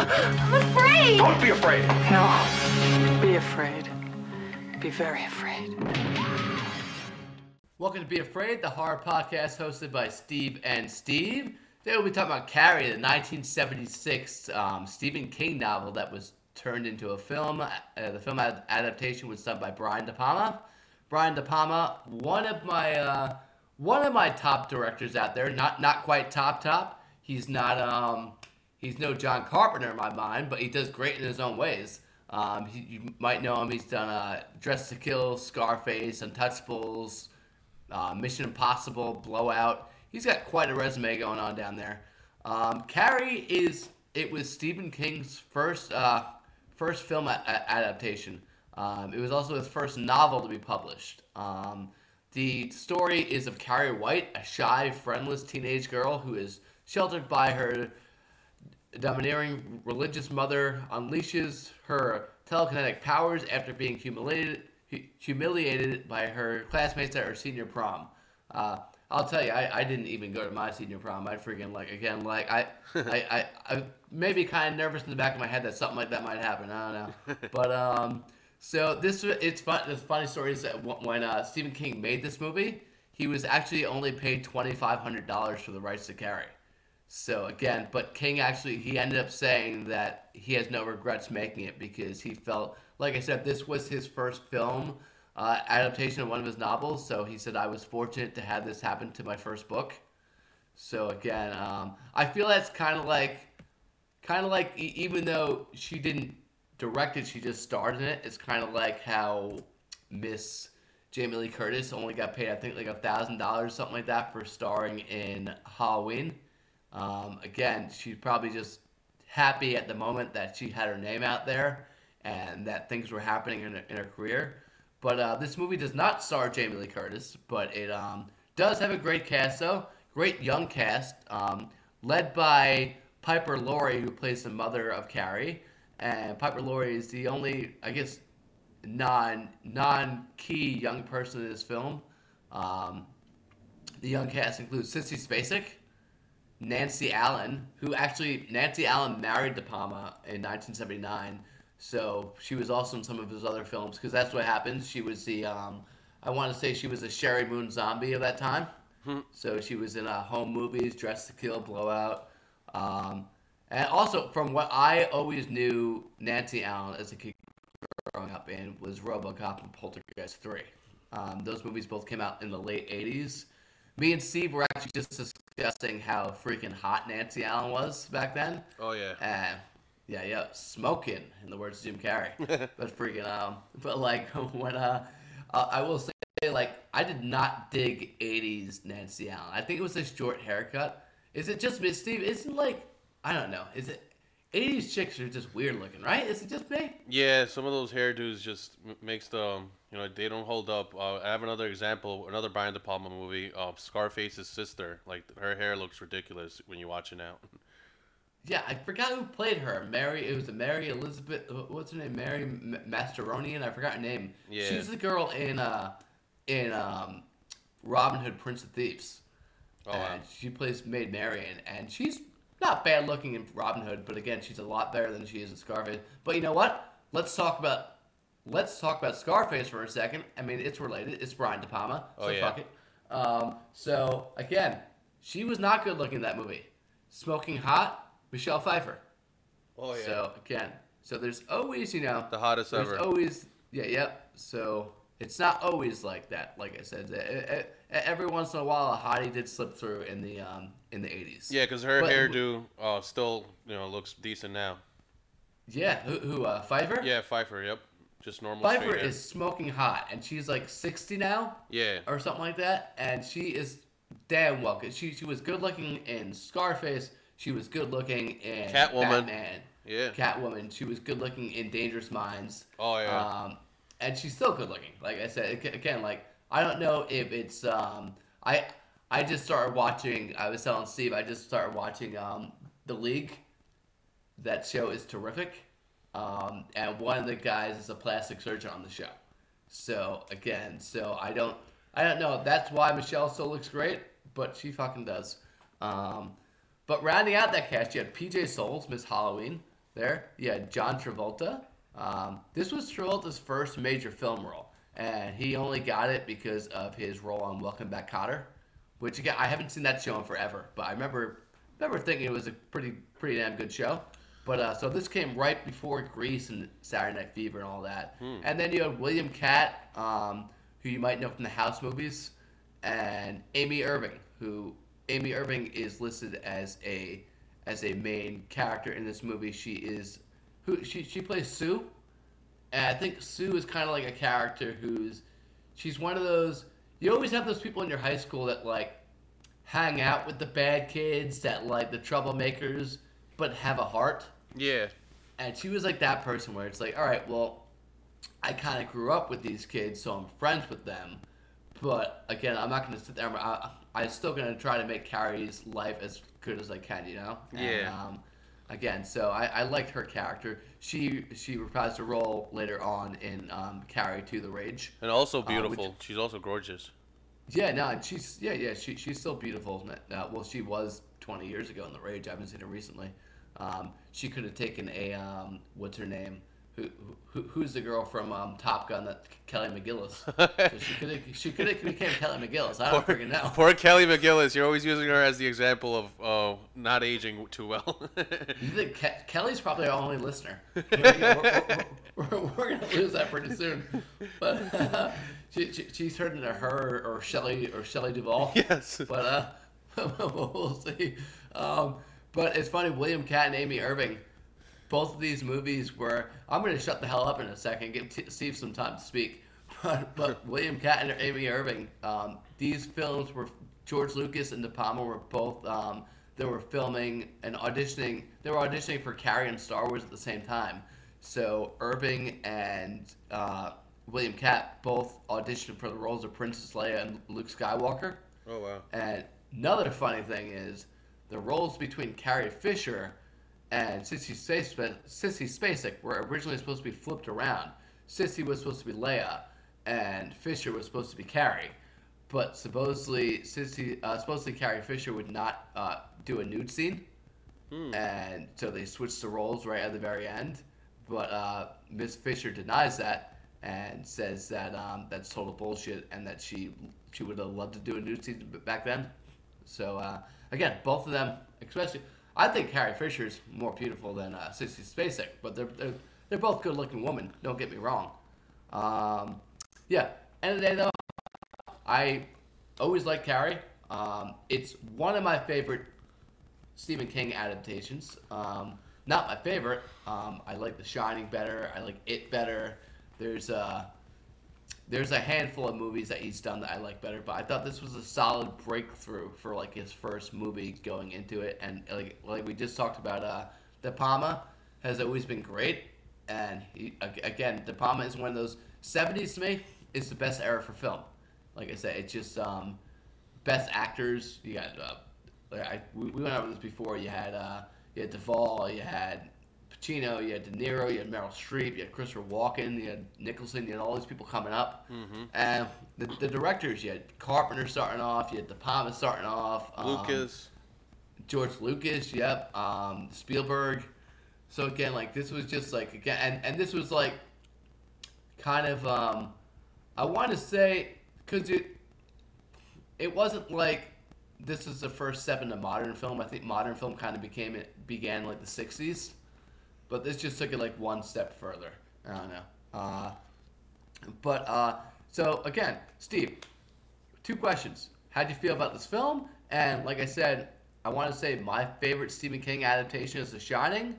I'm afraid. Don't be afraid. No. Be afraid. Be very afraid. Welcome to Be Afraid, the horror podcast hosted by Steve and Steve. Today we'll be talking about Carrie, the 1976 um, Stephen King novel that was turned into a film. Uh, the film ad- adaptation was done by Brian De Palma. Brian De Palma, one of my uh, one of my top directors out there. Not not quite top top. He's not um he's no John Carpenter in my mind, but he does great in his own ways. Um, he, you might know him. He's done uh, Dressed to Kill, Scarface, Untouchables, uh, Mission Impossible, Blowout. He's got quite a resume going on down there. Um, Carrie is it was Stephen King's first uh, first film a- a- adaptation. Um, it was also his first novel to be published. Um, the story is of Carrie White, a shy, friendless teenage girl who is sheltered by her domineering religious mother unleashes her telekinetic powers after being humiliated humiliated by her classmates at her senior prom. Uh, I'll tell you, I, I didn't even go to my senior prom. I freaking like again like I I, I, I maybe kind of nervous in the back of my head that something like that might happen. I don't know, but um, so this it's fun. The funny story is that when uh, Stephen King made this movie, he was actually only paid twenty five hundred dollars for the rights to Carrie. So again, but King actually he ended up saying that he has no regrets making it because he felt like I said this was his first film uh, adaptation of one of his novels. So he said I was fortunate to have this happen to my first book. So again, um, I feel that's kind of like, kind of like e- even though she didn't direct it, she just starred in it. It's kind of like how Miss Jamie Lee Curtis only got paid I think like a thousand dollars something like that for starring in Halloween. Um, again, she's probably just happy at the moment that she had her name out there and that things were happening in her, in her career. But uh, this movie does not star Jamie Lee Curtis, but it um, does have a great cast, though. Great young cast, um, led by Piper Laurie, who plays the mother of Carrie. And Piper Laurie is the only, I guess, non non key young person in this film. Um, the young cast includes Sissy Spacek, Nancy Allen, who actually Nancy Allen married De Palma in 1979. So she was also in some of his other films because that's what happens. She was the um, I want to say she was a Sheri Moon Zombie of that time. So she was in uh, home movies, Dressed to Kill, Blowout, um, and also from what I always knew, Nancy Allen as a kid growing up in was RoboCop and Poltergeist 3. Um, those movies both came out in the late 80s. Me and Steve were actually just discussing how freaking hot Nancy Allen was back then. Oh yeah. And yeah, yeah, smoking in the words of Jim Carrey. but freaking um, but like when uh, uh, I will say like I did not dig '80s Nancy Allen. I think it was a short haircut. Is it just me, Steve? Isn't like I don't know. Is it '80s chicks are just weird looking, right? Is it just me? Yeah, some of those hairdos just makes the you know they don't hold up. Uh, I have another example, another Brian De Palma movie, uh, Scarface's sister. Like her hair looks ridiculous when you watch it now. Yeah, I forgot who played her. Mary. It was a Mary Elizabeth. uh, What's her name? Mary M- Masteronian. I forgot her name. Yeah. She's the girl in uh in um Robin Hood, Prince of Thieves. Oh, wow. and she plays Maid Marian, and she's not bad looking in Robin Hood, but again, she's a lot better than she is in Scarface. But you know what? Let's talk about let's talk about Scarface for a second. I mean, it's related. It's Brian De Palma, so Oh, yeah. fuck it. Um, so again, she was not good looking in that movie. Smoking Hot, Michelle Pfeiffer. Oh yeah. So again, so there's always you know the hottest there's ever. always yeah yep. So it's not always like that. Like I said, E- e- every once in a while a hottie did slip through in the um in the 80s. yeah, because her But- hairdo uh, still you know looks decent now. Yeah. Who, who uh, Pfeiffer? Yeah, Pfeiffer. Yep. Just normal. Hair. is smoking hot, and she's like 60 now Yeah. or something like that, and she is damn well good. She she was good looking in Scarface. She was good looking in Catwoman. Batman. Yeah. Catwoman. She was good looking in Dangerous Minds. Oh, yeah. Um, and she's still good looking. Like I said again, like I don't know if it's um I I just started watching. I was telling Steve I just started watching um the League. That show is terrific. Um, and one of the guys is a plastic surgeon on the show. So again, so I don't, I don't know. That's why Michelle still looks great, but she fucking does. Um, but rounding out that cast, you had PJ Soles, Miss Halloween, there. Yeah, John Travolta. Um, this was Travolta's first major film role, and he only got it because of his role on Welcome Back, Kotter, which again I haven't seen that show in forever, but I remember remember thinking it was a pretty pretty damn good show. But uh, so this came right before Grease and Saturday Night Fever and all that, and then you had William Katt, um, who you might know from the House movies, and Amy Irving, who Amy Irving is listed as a as a main character in this movie. She is who she she plays Sue, and I think Sue is kind of like a character who's she's one of those. You always have those people in your high school that like hang out with the bad kids, that like the troublemakers, but have a heart. Yeah. And she was like that person where it's like, all right, well, I kind of grew up with these kids, so I'm friends with them. But again, I'm not going to sit there. I'm I'm still going to try to make Carrie's life as good as I can, you know? And, Yeah. Um, again, so I, I liked her character. She she reprised a role later on in um, Carrie to the Rage. And also which- beautiful. She's also gorgeous. Yeah, no, she's yeah, yeah, she she's still beautiful. Uh, well, she was 20 years ago in The Rage. I haven't seen her recently. Um, she could have taken a um, what's her name? Who, who who's the girl from um, Top Gun? That Kelly McGillis. so she could have she could have became Kelly McGillis. I don't freaking know. Poor Kelly McGillis. You're always using her as the example of uh, not aging too well. You think Ke- Kelly's probably our only listener? We're, we're, we're, we're gonna lose that pretty soon. But uh, she, she, she's heard into her or Shelley or Shelley Duvall. yes. but uh, we'll see. Um, but it's funny, William Katt and Amy Irving, both of these movies were. I'm going to shut the hell up in a second, give T- Steve some time to speak. But, but William Katt and Amy Irving, um, these films were George Lucas and De Palma were both. Um, they were filming and auditioning. They were auditioning for Carrie and Star Wars at the same time. So Irving and uh, William Catt both auditioned for the roles of Princess Leia and Luke Skywalker. Oh wow. And another funny thing is the roles between Carrie Fisher and Sissy, Space, Sissy Spacek were originally supposed to be flipped around. Sissy was supposed to be Leia, and Fisher was supposed to be Carrie. But supposedly, Sissy, uh, supposedly Carrie Fisher would not uh, do a nude scene, and so they switched the roles right at the very end. But uh, Miss Fisher denies that and says that um, that's total bullshit and that she she would have loved to do a nude scene back then. So uh, again, both of them, especially, I think Carrie Fisher's more beautiful than uh, Sissy Spacek, but they're, they're they're both good-looking women. Don't get me wrong. Um, yeah. End of the day, though, I always like Carrie. Um, it's one of my favorite Stephen King adaptations. Um, not my favorite. Um, I like The Shining better. I like It better. There's a there's a handful of movies that he's done that I like better, but I thought this was a solid breakthrough for like his first movie going into it, and like like we just talked about, uh, De Palma has always been great, and he, again, De Palma is one of those '70s to me is the best era for film. Like I said, it's just um, best actors. You got uh, I, we, we went over this before. You had uh, you had Duvall, you had Pacino, you had De Niro, you had Meryl Streep, you had Christopher Walken, you had Nicholson, you had all these people coming up. And the, the directors, you had Carpenter starting off, you had De Palma starting off, um, Lucas. George Lucas, yep, um, Spielberg. So again, like this was just like again, and, and this was like kind of um, I want to say because it it wasn't like this is the first step into modern film. I think modern film kind of became it began like the '60s, but this just took it like one step further. I don't know. Uh, but uh, so again, Steve, two questions. How'd you feel about this film? And like I said, I want to say my favorite Stephen King adaptation is The Shining.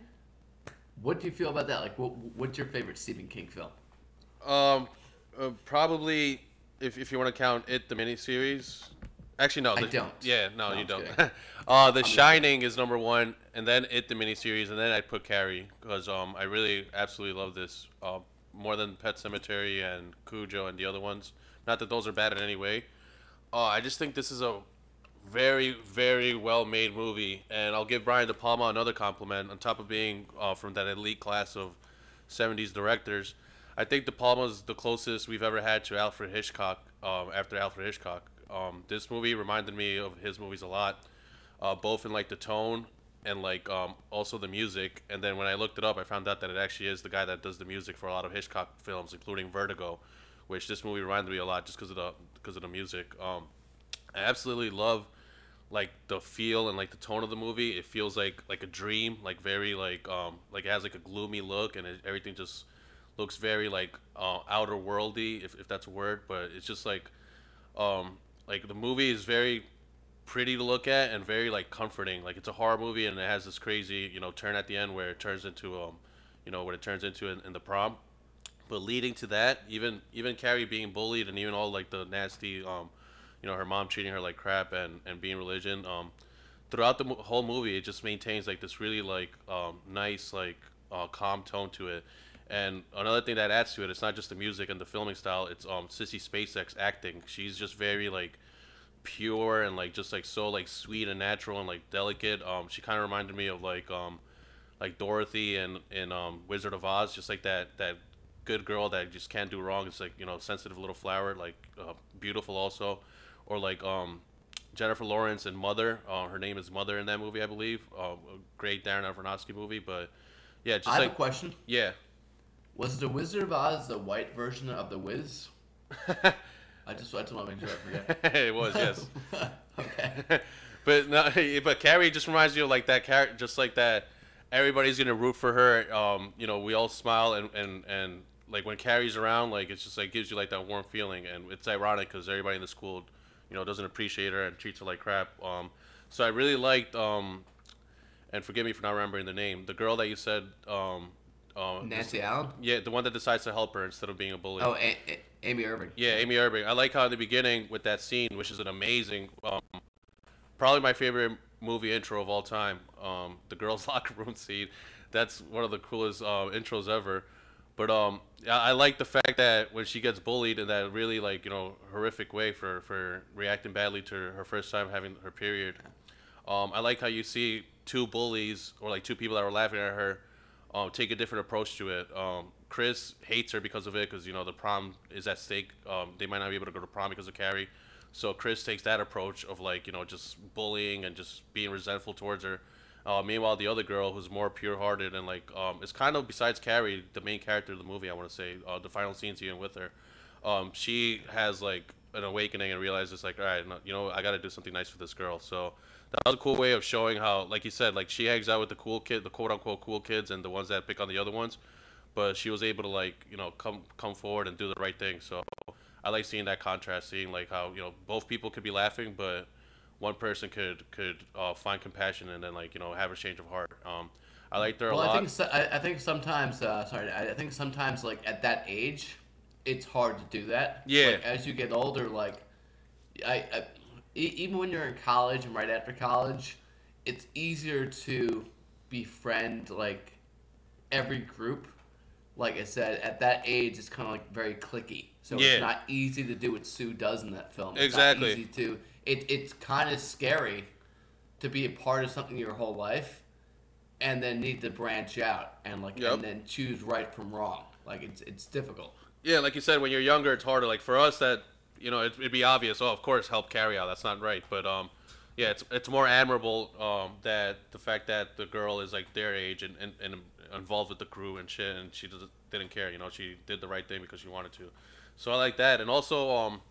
What do you feel about that? Like, what, what's your favorite Stephen King film? Um, uh, probably if, if you want to count it, the miniseries. Actually, no. I the- don't. Yeah, no, No, you I'm don't. uh, The just Shining is number one, and then it, the miniseries, and then I'd put Carrie because um, I really absolutely love this uh, more than Pet Sematary and Cujo and the other ones. Not that those are bad in any way. Uh, I just think this is a very, very well made movie, and I'll give Brian De Palma another compliment on top of being uh, from that elite class of 70s directors. I think De Palma's the closest we've ever had to Alfred Hitchcock um, after Alfred Hitchcock. Um, this movie reminded me of his movies a lot, uh, both in like the tone and like um, also the music. And then when I looked it up, I found out that it actually is the guy that does the music for a lot of Hitchcock films, including Vertigo, which this movie reminded me a lot just because of the because of the music. Um, I absolutely love like the feel and like the tone of the movie. It feels like like a dream, like very like um like it has like a gloomy look, and it, everything just looks very like uh, outer worldy, if, if that's a word. But it's just like um like the movie is very pretty to look at and very like comforting. Like it's a horror movie and it has this crazy you know turn at the end where it turns into um you know what it turns into in, in the prom. But leading to that, even even Carrie being bullied and even all like the nasty um you know her mom treating her like crap and and being religion um throughout the mo- whole movie it just maintains like this really like um nice like uh, calm tone to it and another thing that adds to it it's not just the music and the filming style it's um sissy spacek's acting she's just very like pure and like just like so like sweet and natural and like delicate um she kind of reminded me of like um like dorothy and in um wizard of oz just like that that good girl that just can't do wrong it's like you know sensitive little flower like uh, beautiful also or like um, Jennifer Lawrence and Mother. Uh, her name is Mother in that movie, I believe. Uh, great Darren Aronofsky movie, but yeah, just I have like a question. yeah. Was the Wizard of Oz the white version of the Wiz? I just I just want to make sure I forget. it was yes, okay. but no, but Carrie just reminds you of like that character, just like that. Everybody's gonna root for her. Um, you know, we all smile and and and like when Carrie's around, like it's just like gives you like that warm feeling, and it's ironic because everybody in the school, you know, doesn't appreciate her and treats her like crap. Um, so I really liked um, and forgive me for not remembering the name, the girl that you said um, uh, Nancy Allen. yeah, the one that decides to help her instead of being a bully. Oh, a- a- Amy Irving. Yeah, Amy Irving. I like how in the beginning with that scene, which is an amazing, um, probably my favorite movie intro of all time. Um, the girls' locker room scene. That's one of the coolest uh, intros ever. But um, I I like the fact that when she gets bullied in that really like you know horrific way for for reacting badly to her first time having her period. Um, I like how you see two bullies or like two people that were laughing at her um, take a different approach to it. Um, Chris hates her because of it because you know the prom is at stake. Um, they might not be able to go to prom because of Carrie. So Chris takes that approach of like you know just bullying and just being resentful towards her. Uh, meanwhile, the other girl who's more pure-hearted and like um, it's kind of besides Carrie, the main character of the movie. I want to say uh, the final scenes even with her, um, she has like an awakening and realizes like all right, you know I got to do something nice for this girl. So that was a cool way of showing how, like you said, like she hangs out with the cool kid, the quote-unquote cool kids, and the ones that pick on the other ones. But she was able to like you know come come forward and do the right thing. So I like seeing that contrast, seeing like how you know both people could be laughing, but one person could could uh, find compassion and then like you know have a change of heart. Um, I liked her a Well. I think so, I, I think sometimes uh, sorry, I, I think sometimes like at that age, it's hard to do that. Yeah. Like, as you get older, like I, I even when you're in college and right after college, it's easier to befriend like every group. Like I said, at that age, it's kind of like very clicky. So Yeah. it's not easy to do what Sue does in that film. It's Exactly. Not easy to. It, it's kind of scary to be a part of something your whole life and then need to branch out and like Yep. and then choose right from wrong. Like it's it's difficult. Yeah, like you said, when you're younger, it's harder. Like for us, that you know, it, it'd be obvious. Oh, of course, help Carrie out. That's not right. But um, yeah, it's it's more admirable um that the fact that the girl is like their age and, and, and involved with the crew and shit, and she doesn't didn't care. You know, she did the right thing because she wanted to. So I like that, and also um,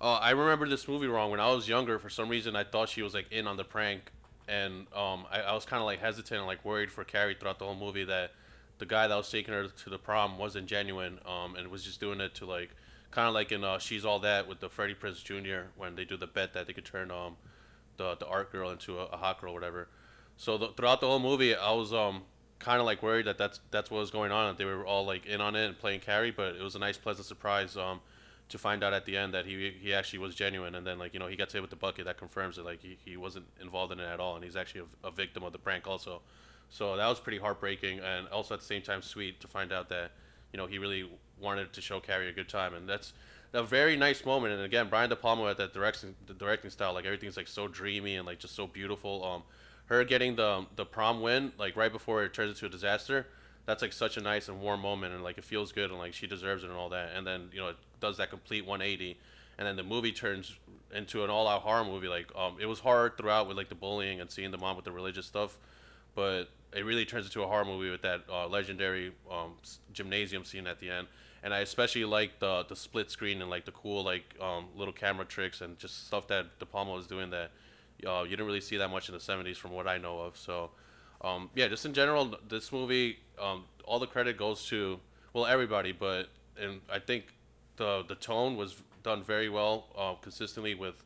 uh, I remember this movie wrong when I was younger. For some reason, I thought she was like in on the prank, and um, I, I was kind of like hesitant and like worried for Carrie throughout the whole movie that the guy that was taking her to the prom wasn't genuine, um, and was just doing it to like kind of like in uh, She's All That with the Freddie Prinze Jr. when they do the bet that they could turn um the the art girl into a, a hot girl or whatever. So the, throughout the whole movie, I was um kind of like worried that that's that's what was going on. They were all like in on it and playing Carrie, but it was a nice pleasant surprise um to find out at the end that he he actually was genuine, and then like you know he gets hit with the bucket that confirms it. Like he, he wasn't involved in it at all, and he's actually a, a victim of the prank also. So that was pretty heartbreaking, and also at the same time sweet to find out that you know he really wanted to show Carrie a good time, and that's a very nice moment. And again, Brian De Palma at that direction, the directing style, like everything's like so dreamy and like just so beautiful. Um, her getting the the prom win like right before it turns into a disaster, that's like such a nice and warm moment, and like it feels good, and like she deserves it and all that. And then you know it does that complete 180, and then the movie turns into an all-out horror movie. Like um, it was horror throughout with like the bullying and seeing the mom with the religious stuff. but it really turns into a horror movie with that uh, legendary um, gymnasium scene at the end. And I especially like the the split screen and like the cool like um, little camera tricks and just stuff that De Palma was doing that uh, you didn't really see that much in the 70s from what I know of. So um, yeah, just in general, this movie, um, all the credit goes to well everybody, but and I think the the tone was done very well, uh, consistently with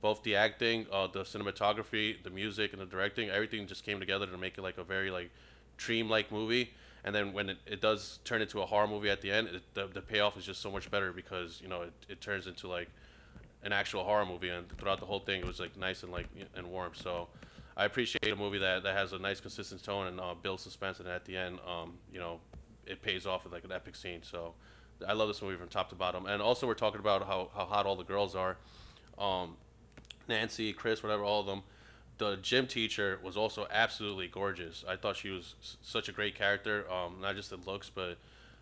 both the acting, uh, the cinematography, the music, and the directing. Everything just came together to make it like a very like dream-like movie. And then when it, it does turn into a horror movie at the end, it, the, the payoff is just so much better because you know it, it turns into like an actual horror movie, and throughout the whole thing, it was like nice and like and warm. So I appreciate a movie that, that has a nice consistent tone and uh, builds suspense, and at the end, um, you know, it pays off with like an epic scene. So I love this movie from top to bottom. And also, we're talking about how, how hot all the girls are. Um, Nancy, Chris, whatever, all of them. The gym teacher was also absolutely gorgeous. I thought she was such a great character, um, not just in looks, but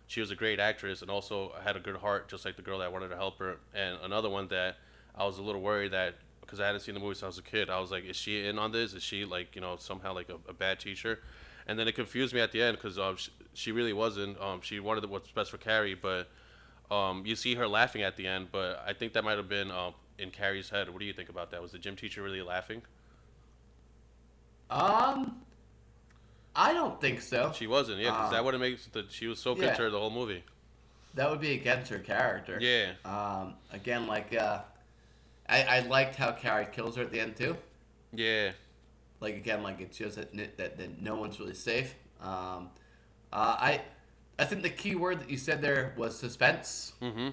she was a great actress and also had a good heart, just like the girl that wanted to help her. And another one that I was a little worried that because I hadn't seen the movie since I was a kid, I was like, is she in on this? Is she like you know somehow like a, a bad teacher? And then it confused me at the end because um, she, she really wasn't. Um, she wanted what's best for Carrie, but um, you see her laughing at the end. But I think that might have been uh, in Carrie's head. What do you think about that? Was the gym teacher really laughing? Um, I don't think so. She wasn't. Yeah, because that would have made that she was so yeah. into her the whole movie. That would be against her character. Yeah. Um, again, like uh, I I liked how Carrie kills her at the end too. Yeah. Like again, like it shows that that, that no one's really safe. Um, uh, I I think the key word that you said there was suspense. Mm-hmm.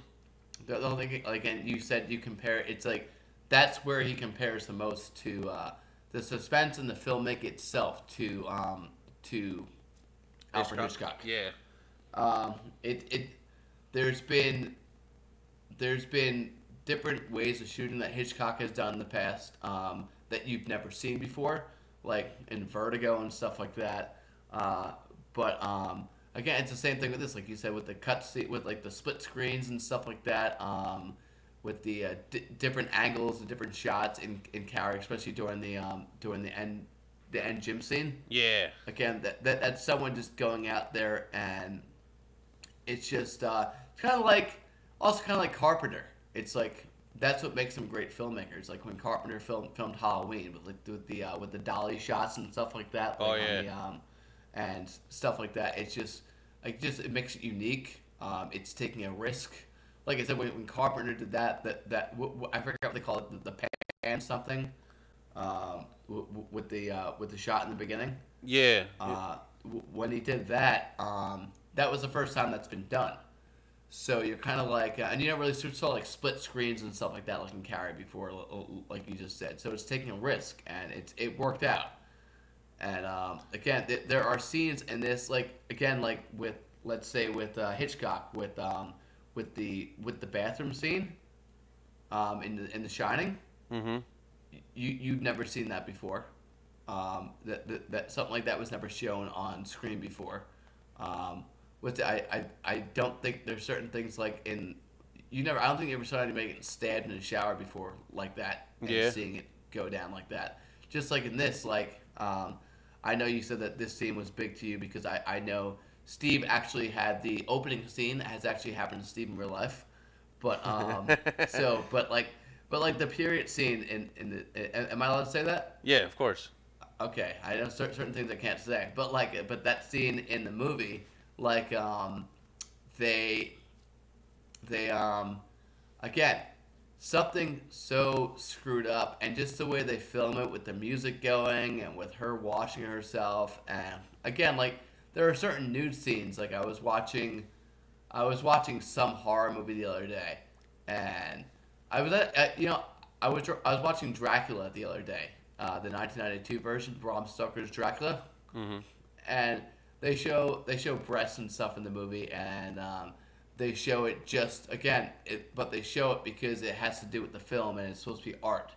The, the only thing, like, and you said you compare. It's like that's where he compares the most to uh, the suspense and the filmic itself to um, to Alfred Hitchcock. Yeah. Um, it it there's been there's been different ways of shooting that Hitchcock has done in the past um, that you've never seen before, like in Vertigo and stuff like that. Uh, but um, again, it's the same thing with this, like you said, with the cut scene, with like the split screens and stuff like that. Um, with the uh, di different angles and different shots in in Carrie, especially during the um, during the end the end gym scene Yeah. again that, that that's someone just going out there and it's just uh, it's kind of like also kind of like Carpenter. It's like that's what makes them great filmmakers. Like when Carpenter filmed filmed Halloween with like with the uh, with the dolly shots and stuff like that. Like Oh, yeah. the, um, and stuff like that. It's just like just it makes it unique. Um, it's taking a risk. Like I said, when, when Carpenter did that, that that w- w- I forget what they call it, the, the pan something, um, w- w- with the uh, with the shot in the beginning. Yeah. Uh, w- when he did that, um, that was the first time that's been done. So you're kind of like, uh, and you don't really saw like split screens and stuff like that, like in Carrie before, like you just said. So it's taking a risk, and it's it worked out. And um, again, th- there are scenes in this, like again, like with let's say with uh, Hitchcock, with um, with the with the bathroom scene, um, in the in The Shining mm-hmm. you you've never seen that before. Um, that, that, that something like that was never shown on screen before. Um, with the, I, I I don't think there's certain things like in you never I don't think you ever saw anybody getting stabbed in a shower before like that and Yeah. seeing it go down like that. Just like in this, like um, I know you said that this scene was big to you because I, I know Steve actually had the opening scene that has actually happened to Steve in real life. But um, so but like but like the period scene in in the am I allowed to say that? Yeah, of course. Okay, I know cer- certain things I can't say, but like, but that scene in the movie, like, um, they, they, um, again, something so screwed up, and just the way they film it with the music going and with her washing herself, and again, like, there are certain nude scenes. Like, I was watching, I was watching some horror movie the other day, and I was at, at you know, I was I was watching Dracula the other day, uh, the 1992 version, Bram Stoker's Dracula, Mm-hmm. and they show they show breasts and stuff in the movie, and um, they show it just again, it, but they show it because it has to do with the film and it's supposed to be art.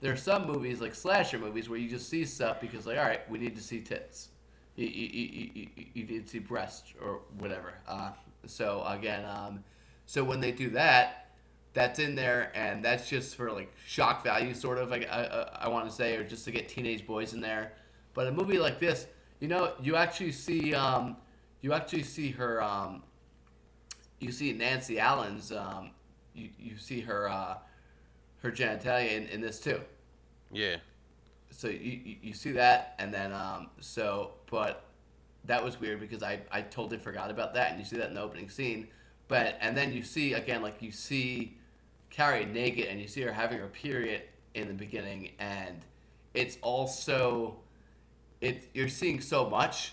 There are some movies like slasher movies where you just see stuff because like, all right, we need to see tits, you to see breasts or whatever. Uh, so again, um, so when they do that, that's in there, and that's just for like shock value, sort of. Like I, I, I want to say, or just to get teenage boys in there. But a movie like this, You know, you actually see um, you actually see her um, you see Nancy Allen's um, you, you see her uh, her genitalia in, in this too. Yeah. So you, you, see that and then um, so but that was weird because I, I totally forgot about that and you see that in the opening scene. But and then you see again like you see Carrie naked and you see her having her period in the beginning and it's also it you're seeing so much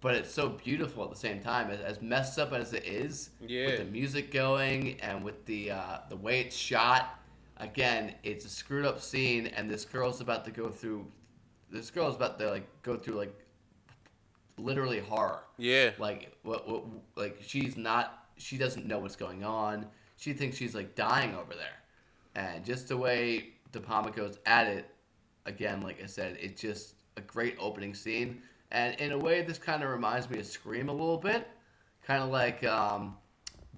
but it's so beautiful at the same time as, as messed up as it is Yeah. with the music going and with the uh, the way it's shot again it's a screwed up scene and this girl's about to go through this girl's about to like go through like literally horror. Yeah. like what, what like she's not she doesn't know what's going on. She thinks she's like dying over there. And just the way De Palma goes at it again like i said it's just a great opening scene. And in a way this kind of reminds me of scream a little bit. Kind of like um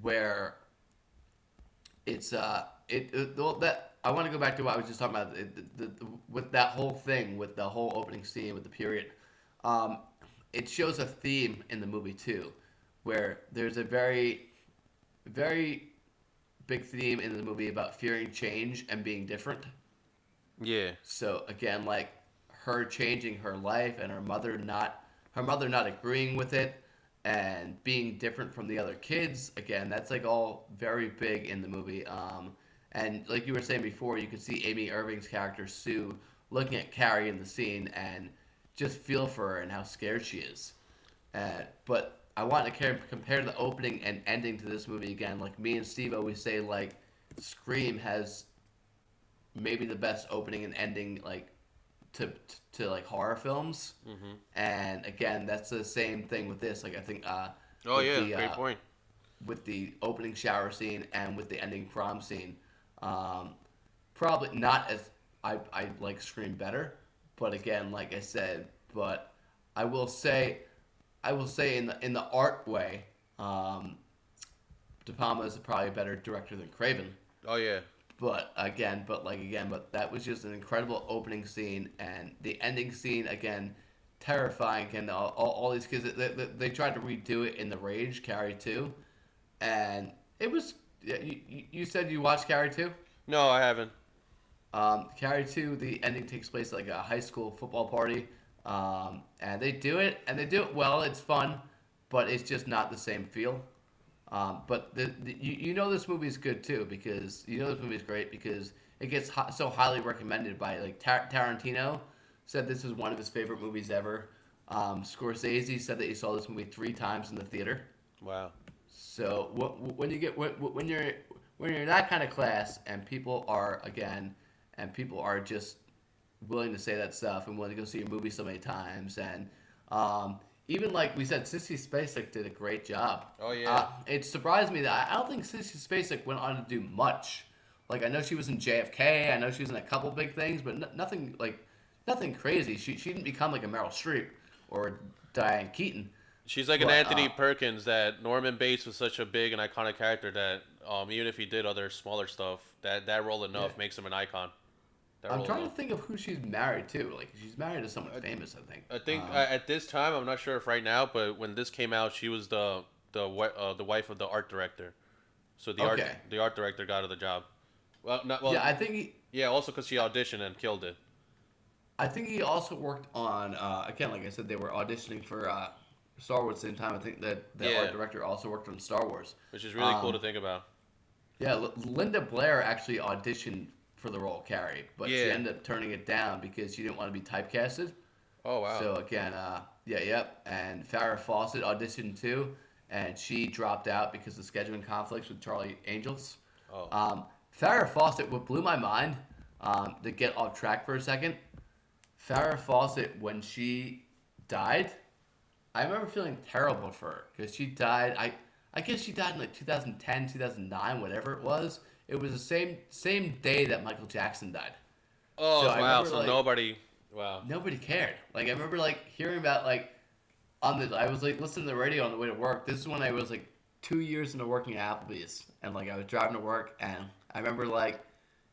where it's uh it, it well, that I want to go back to what I was just talking about it, the, the, with that whole thing with the whole opening scene with the period. Um, it shows a theme in the movie too, where there's a very, very big theme in the movie about fearing change and being different. Yeah. So again, like her changing her life and her mother not her mother not agreeing with it and being different from the other kids. Again, that's like all very big in the movie. Um, and like you were saying before, you could see Amy Irving's character Sue looking at Carrie in the scene and just feel for her and how scared she is. Uh, but I want to compare, the opening and ending to this movie again. Like me and Steve always say, like Scream has maybe the best opening and ending like to to, to like horror films. Mm-hmm. And again, that's the same thing with this. Like I think. Uh, Oh yeah. the, Great uh, point. with the opening shower scene and with the ending prom scene. Um, probably not as I, I like Scream better, but again, like I said, but I will say, I will say in the in the art way, um, De Palma is probably a better director than Craven. Oh yeah. But again, but like again, but that was just an incredible opening scene, and the ending scene again, terrifying. And all, all, all these kids, they, they, they tried to redo it in the Rage Carrie two, and it was. Yeah, You, you- said you watched Carrie two. No, I haven't. Um, Carrie two, the ending takes place at like a high school football party, um, and they do it, and they do it well. It's fun, but it's just not the same feel. Um, but the, the, you, you know this movie is good too because you know this movie is great because it gets hi- so highly recommended by like Tar- Tarantino said this is one of his favorite movies ever. Um, Scorsese said that he saw this movie three times in the theater. Wow. So when you get when, when you're when you're in that kind of class and people are again and people are just willing to say that stuff and willing to go see a movie so many times and um, even like we said, Sissy Spacek did a great job. Oh, yeah. Uh, it surprised me that I don't think Sissy Spacek went on to do much. Like I know she was in JFK, I know she was in a couple big things, but n- nothing like nothing crazy. She she didn't become like a Meryl Streep or Diane Keaton. She's like an But, Anthony uh, Perkins that Norman Bates was such a big and iconic character that um, even if he did other smaller stuff, that that role enough Yeah. makes him an icon. That I'm role trying to think of who she's married to. Like she's married to someone famous, I think. I think Um, uh, at this time, I'm not sure if right now, but when this came out, she was the the wi- uh, the wife of the art director. So the art the art director got her the job. Well, not well. yeah, I think he, yeah, also because she auditioned and killed it. I think he also worked on uh, again, like I said, they were auditioning for uh, Star Wars at the same time. I think that the Yeah. art director also worked on Star Wars. Which is really cool Um, to think about. Yeah, L- Linda Blair actually auditioned for the role Carrie, but she ended up turning it down because she didn't want to be typecasted. Oh wow. So again, uh, yeah, yep. And Farrah Fawcett auditioned too, and she dropped out because of scheduling conflicts with Charlie Angels. Oh. Um, Farrah Fawcett, what blew my mind, um, to get off track for a second, Farrah Fawcett, when she died, I remember feeling terrible for her because she died. I I guess she died in like 2010, 2009, whatever it was. It was the same same day that Michael Jackson died. oh so wow. remember, So like- nobody. Wow. Nobody cared. Like I remember like hearing about like on the I was like listening to the radio on the way to work. This is when I was like two years into working at Applebee's and like I was driving to work and I remember like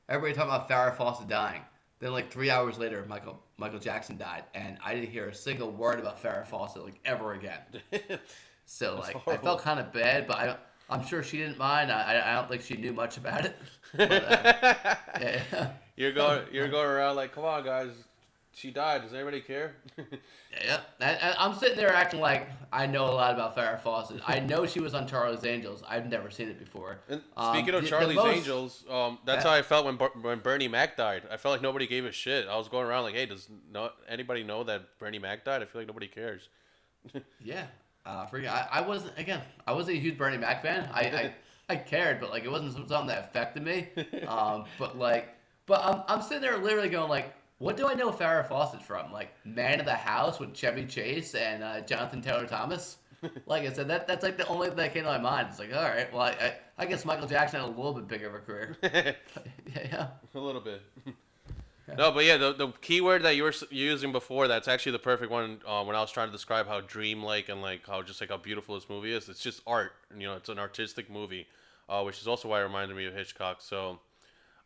everybody talking about Farrah Fawcett dying. Then like three hours later, Michael Michael Jackson died, and I didn't hear a single word about Farrah Fawcett like ever again. So like I felt kind of bad, but I don't, I'm sure she didn't mind. I I- I don't think she knew much about it. But, uh, yeah, You're going you're going around like, come on guys, she died. Does anybody care? yeah. And, and I'm sitting there acting like I know a lot about Farrah Fawcett. I know she was on Charlie's Angels. I've never seen it before. And Um, speaking of Charlie's most- Angels, um, that's Yeah. how I felt when when Bernie Mac died. I felt like nobody gave a shit. I was going around like, hey, does no anybody know that Bernie Mac died? I feel like nobody cares. Yeah, uh, for, I, I wasn't again. I wasn't a huge Bernie Mac fan. I, I, I cared, but like it wasn't something that affected me. Um, but like, but I'm, I'm sitting there literally going like, what do I know Farrah Fawcett from? Like Man of the House with Chevy Chase and uh, Jonathan Taylor Thomas. Like I said, that that's like the only thing that came to my mind. It's like, all right, well, I, I, I guess Michael Jackson had a little bit bigger of a career. yeah, yeah. A little bit. No, but yeah, the, the keyword that you were using before, that's actually the perfect one uh, when I was trying to describe how dreamlike and like how just like how beautiful this movie is. It's just art, you know, it's an artistic movie, uh, which is also why it reminded me of Hitchcock. So,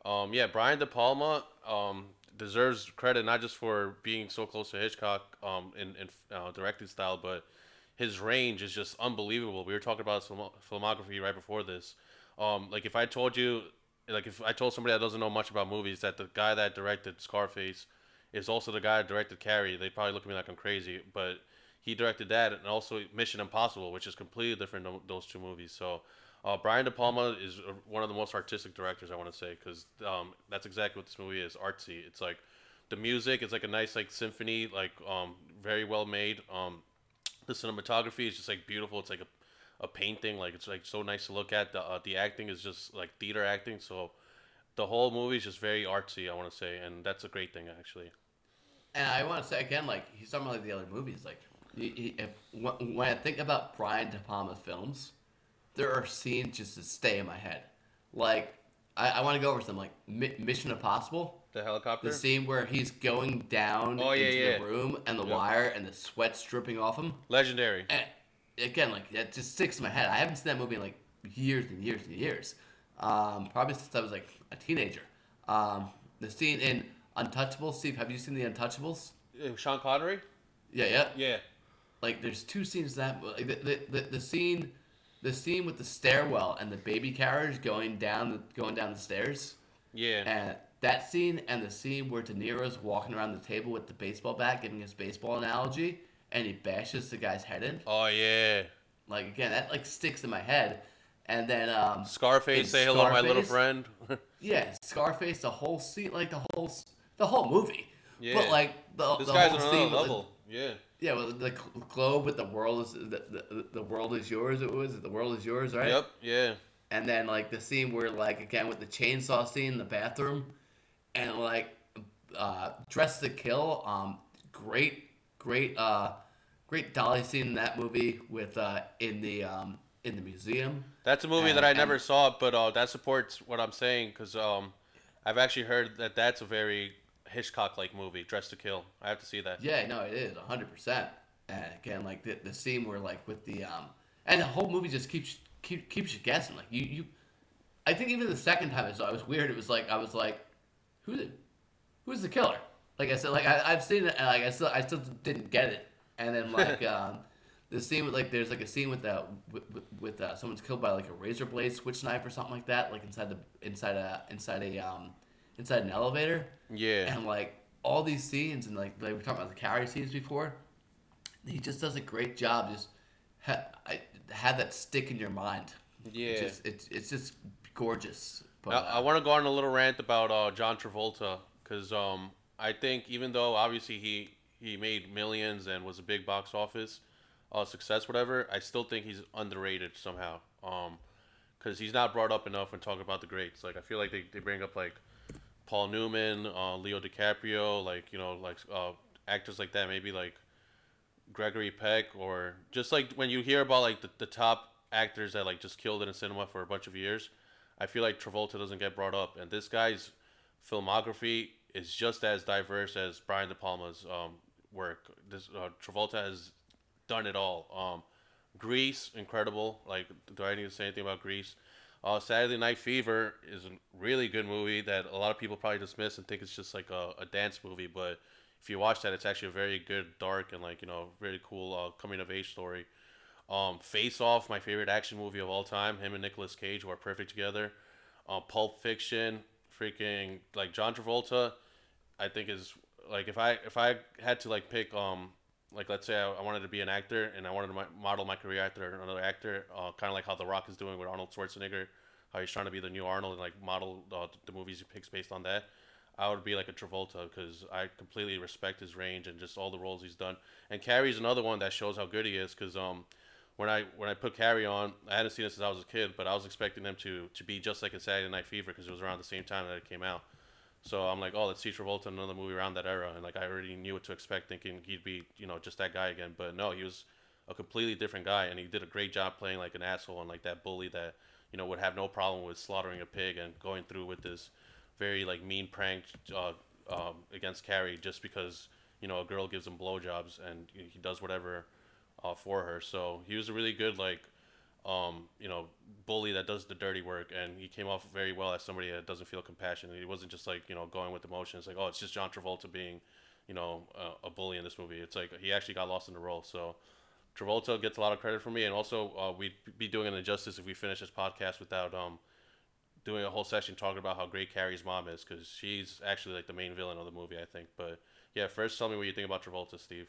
um, yeah, Brian De Palma um, deserves credit not just for being so close to Hitchcock um, in, in uh, directing style, but his range is just unbelievable. We were talking about his film- filmography right before this. Um, like if I told you, like if I told somebody that doesn't know much about movies that the guy that directed Scarface is also the guy that directed Carrie, they'd probably look at me like I'm crazy. But he directed that and also Mission Impossible, which is completely different than those two movies. So. Uh, Brian De Palma is uh, one of the most artistic directors I want to say because um, that's exactly what this movie is artsy. It's like the music is like a nice like symphony, like um, very well made. Um, the cinematography is just like beautiful. It's like a, a painting. Like it's like so nice to look at. The uh, the acting is just like theater acting. So the whole movie is just very artsy. I want to say, and that's a great thing actually. And I want to say again, like he's talking about like, the other movies. Like, he, he, if, when when I think about Brian De Palma films, there are scenes just to stay in my head. Like, I, I want to go over some like Mi- Mission Impossible. The helicopter. The scene where he's going down Oh, yeah, into yeah. the room and the Yep. wire and the sweat's dripping off him. Legendary. And again, like that just sticks in my head. I haven't seen that movie in like years and years and years. Um, probably since I was like a teenager. Um, the scene in Untouchables. Steve, have you seen the Untouchables? Uh, Sean Connery. Yeah, yeah. Yeah. Like there's two scenes that like the, the, the, the scene the scene with the stairwell and the baby carriage going down the going down the stairs. Yeah. And that scene and the scene where De Niro's walking around the table with the baseball bat giving his baseball analogy and he bashes the guy's head in. oh yeah. Like again, that like sticks in my head. And then um Scarface. Say hello, my little friend. Yeah, Scarface, the whole scene, like the whole the whole movie. Yeah. But like the, this the guy's whole on scene another level. Yeah. Yeah, well, the globe with the world is the, the, the world is yours. It was the world is yours, right? Yep. Yeah. And then like the scene where like again with the chainsaw scene in the bathroom, and like uh, Dressed to Kill. Um, great, great, uh, great dolly scene in that movie with uh in the um in the museum. That's a movie And- that I and- never saw, but uh, that supports what I'm saying because um, I've actually heard that that's a very Hitchcock-like movie, Dressed to Kill. I have to see that. Yeah, no, it is hundred percent. And again, like the, the scene where like with the um, and the whole movie just keeps keep, keeps you guessing. Like you you, I think even the second time I saw it, it was weird. It was like I was like, who the, who's the killer? Like I said, like I, I've seen it, and like I still I still didn't get it. And then like um, the scene with like there's like a scene with uh with, with, with uh, someone's killed by like a razor blade switch knife or something like that, like inside the inside a inside a um inside an elevator Yeah. and like all these scenes and like like we were talking about the Carrie scenes before he just does a great job just ha- I, have that stick in your mind Yeah. it's just, it's, it's just gorgeous but I, uh, I want to go on a little rant about uh, John Travolta because um, I think even though obviously he he made millions and was a big box office uh, success, whatever, I still think he's underrated somehow. Um, because he's not brought up enough when talking about the greats. Like I feel like they, they bring up like Paul Newman, uh, Leo DiCaprio, like you know like uh, actors like that. Maybe like Gregory Peck or just like when you hear about like the, the top actors that like just killed it in cinema for a bunch of years, I feel like Travolta doesn't get brought up, and this guy's filmography is just as diverse as Brian De Palma's um, work. This uh, Travolta has done it all. Um, Grease, incredible. Like, do I need to say anything about Grease? Uh, Saturday Night Fever is a really good movie that a lot of people probably dismiss and think it's just like a, a dance movie, but if you watch that, it's actually a very good, dark, and like you know, very cool uh, coming of age story. Um, Face Off, my favorite action movie of all time. Him and Nicolas Cage who are perfect together. Uh, Pulp Fiction, freaking like John Travolta, I think is like if I if I had to like pick um like let's say I, I wanted to be an actor and I wanted to model my career after another actor, uh, kind of like how The Rock is doing with Arnold Schwarzenegger, how he's trying to be the new Arnold and like model uh, the movies he picks based on that. I would be like a Travolta because I completely respect his range and just all the roles he's done. And Carrie's another one that shows how good he is because um, when I when I put Carrie on, I hadn't seen it since I was a kid, but I was expecting them to to be just like in Saturday Night Fever because it was around the same time that it came out. So I'm like, oh, let's see Travolta in another movie around that era, and like I already knew what to expect, thinking he'd be you know just that guy again. But no, he was a completely different guy, and he did a great job playing like an asshole and like that bully that you know would have no problem with slaughtering a pig and going through with this very like mean prank uh, um, against Carrie just because you know a girl gives him blowjobs and he does whatever uh, for her. So he was a really good like um, you know bully that does the dirty work, and he came off very well as somebody that doesn't feel compassion. He wasn't just like you know going with emotions like oh it's just John Travolta being you know uh, a bully in this movie. It's like he actually got lost in the role. So. Travolta gets a lot of credit for me, and also uh, we'd be doing an injustice if we finish this podcast without um, doing a whole session talking about how great Carrie's mom is because she's actually like the main villain of the movie, I think. But yeah, first tell me what you think about Travolta, Steve.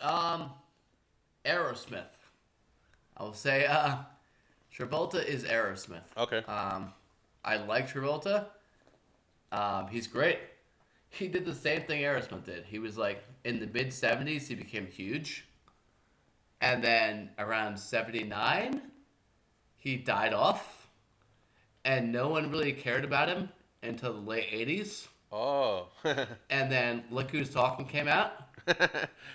Um, Aerosmith. I will say, uh, Travolta is Aerosmith. Okay. Um, I like Travolta. Um, he's great. He did the same thing Aerosmith did. He was like in the mid '70s, he became huge, and then around '79, he died off, and no one really cared about him until the late '80s. Oh. And then Look Who's Talking came out, I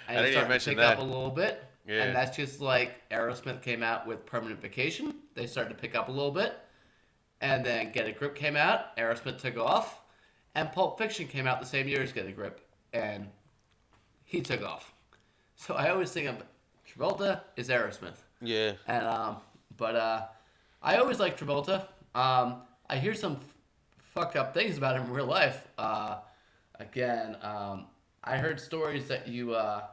didn't even mention pick that. up a little bit. Yeah. And that's just like Aerosmith came out with Permanent Vacation. They started to pick up a little bit. And then Get a Grip came out. Aerosmith took off. And Pulp Fiction came out the same year as Get a Grip. And he took off. So I always think of Travolta is Aerosmith. yeah. And um, but uh, I always like Travolta. Um, I hear some f- fucked up things about him in real life. Uh, again, um, I heard stories that you uh,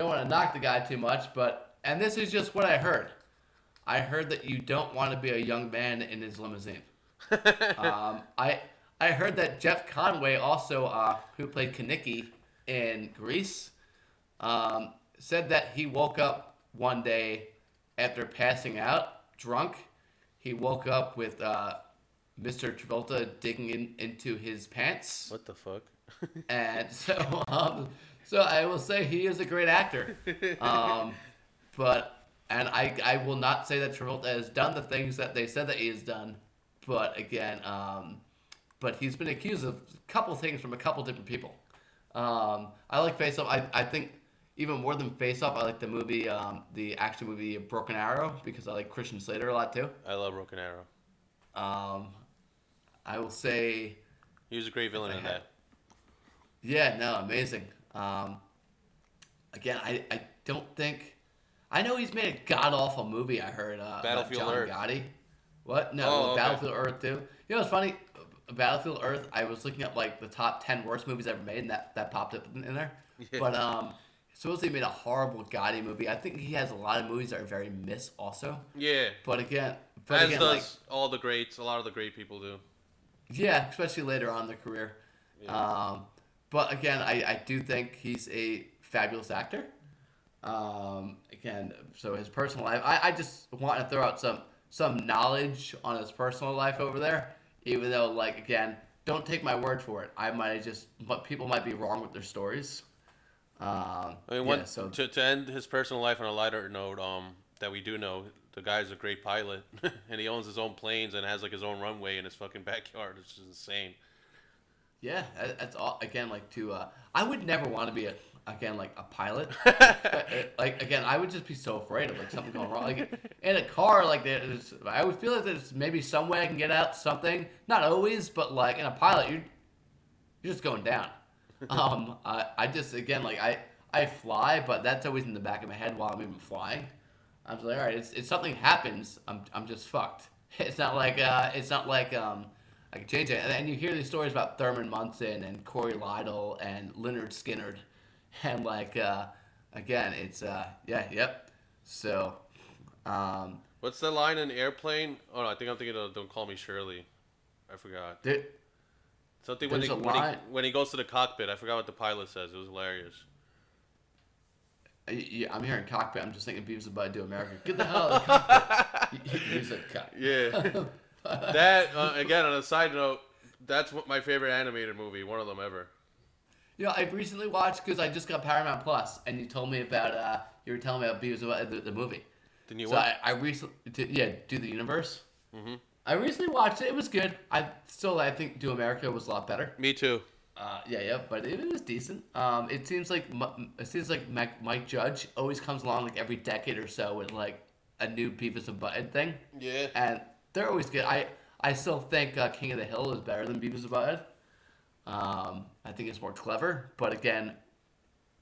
don't want to knock the guy too much, but and this is just what I heard. I heard that you don't want to be a young man in his limousine. um, I I heard that Jeff Conaway also, uh, who played Kenickie in Grease, um, said that he woke up one day after passing out, drunk. He woke up with uh, Mr. Travolta digging in, into his pants, What the fuck? and so um, so I will say he is a great actor. Um, but and I I will not say that Travolta has done the things that they said that he has done, but again, um, but he's been accused of a couple things from a couple different people. Um, I like Face Off. I, I think even more than Face Off, I like the movie, um, the action movie Broken Arrow because I like Christian Slater a lot too. I love Broken Arrow. Um, I will say, He was a great villain in that. yeah, no, amazing. Um, again, I, I don't think I know he's made a god awful movie. I heard uh, Battlefield John Earth. Gotti. What? No, Oh, okay. Battlefield Earth too. You know, it's funny. Battlefield Earth. I was looking up like the top ten worst movies ever made, and that that popped up in, in there. Yeah. But um, supposedly made a horrible Gotti movie. I think he has a lot of movies that are very miss also. Yeah. But again, but As again, does like all the greats. A lot of the great people do. yeah, especially later on in the career. Um, but again, I, I do think he's a fabulous actor. Um, again, so his personal life, I, I just want to throw out some some knowledge on his personal life over there. Even though, like again, don't take my word for it. I might just, but people might be wrong with their stories. Um, I mean, yeah, one, so to, to end his personal life on a lighter note, um, that we do know, the guy's a great pilot, and he owns his own planes and has like his own runway in his fucking backyard. It's just insane. Yeah, that's all. Again, like to, uh, I would never want to be a again like a pilot. Uh, like again, I would just be so afraid of like something going wrong. Like in a car, like there's, I would feel like there's maybe some way I can get out something. Not always, but like in a pilot, you you're just going down. Um, I, I just again like I I fly, but that's always in the back of my head while I'm even flying. I'm just like, all right, it's, if something happens, I'm I'm just fucked. It's not like uh, it's not like um, like change it. And you hear these stories about Thurman Munson and Cory Lidle and Lynyrd Skynyrd, and like uh, again, it's uh, yeah, yep. So, um, What's the line in Airplane? Oh no, I think I'm thinking of Don't Call Me Shirley. I forgot. there, Something when, he, when, he, when he goes to the cockpit. I forgot what the pilot says. It was hilarious. yeah, I'm hearing cockpit. I'm just thinking Beavis about Bud do America. Get the hell out of the cockpit. Use a cock- Yeah. that uh, again on a side note, that's what my favorite animated movie, one of them ever. You know, I recently watched because I just got Paramount Plus, and you told me about uh, you were telling me about Beavis and Bud, the, the movie. Didn't you So watch? I, I recently, did, yeah, do the universe. Mm-hmm. I recently watched it. It was good. I still, I think, Do America was a lot better. Me too. Uh, yeah, yeah, but it was decent. Um, it seems like it seems like Mike, Mike Judge always comes along like every decade or so with like a new Beavis and Butthead thing, Yeah. and they're always good. I I still think uh, King of the Hill is better than Beavis and Butthead. Um, I think it's more clever, but again,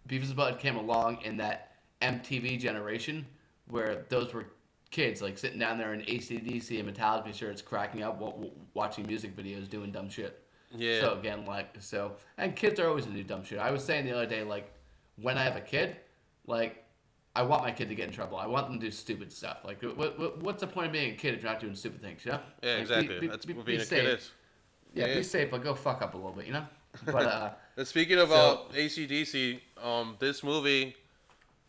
Beavis and Butthead came along in that MTV generation where those were kids like sitting down there in ACDC and Metallica shirts, cracking up, wa- wa- watching music videos, doing dumb shit. Yeah. So again, like so, and kids are always gonna do dumb shit. I was saying the other day, like when I have a kid, like I want my kid to get in trouble. I want them to do stupid stuff. Like, what, what, what's the point of being a kid if you're not doing stupid things? You know? Yeah, Like, exactly. be- be- That's be- what be being a safe. kid is. Yeah, Yeah. be safe, but go fuck up a little bit. You know? But uh, speaking of So- uh, ACDC, um, this movie,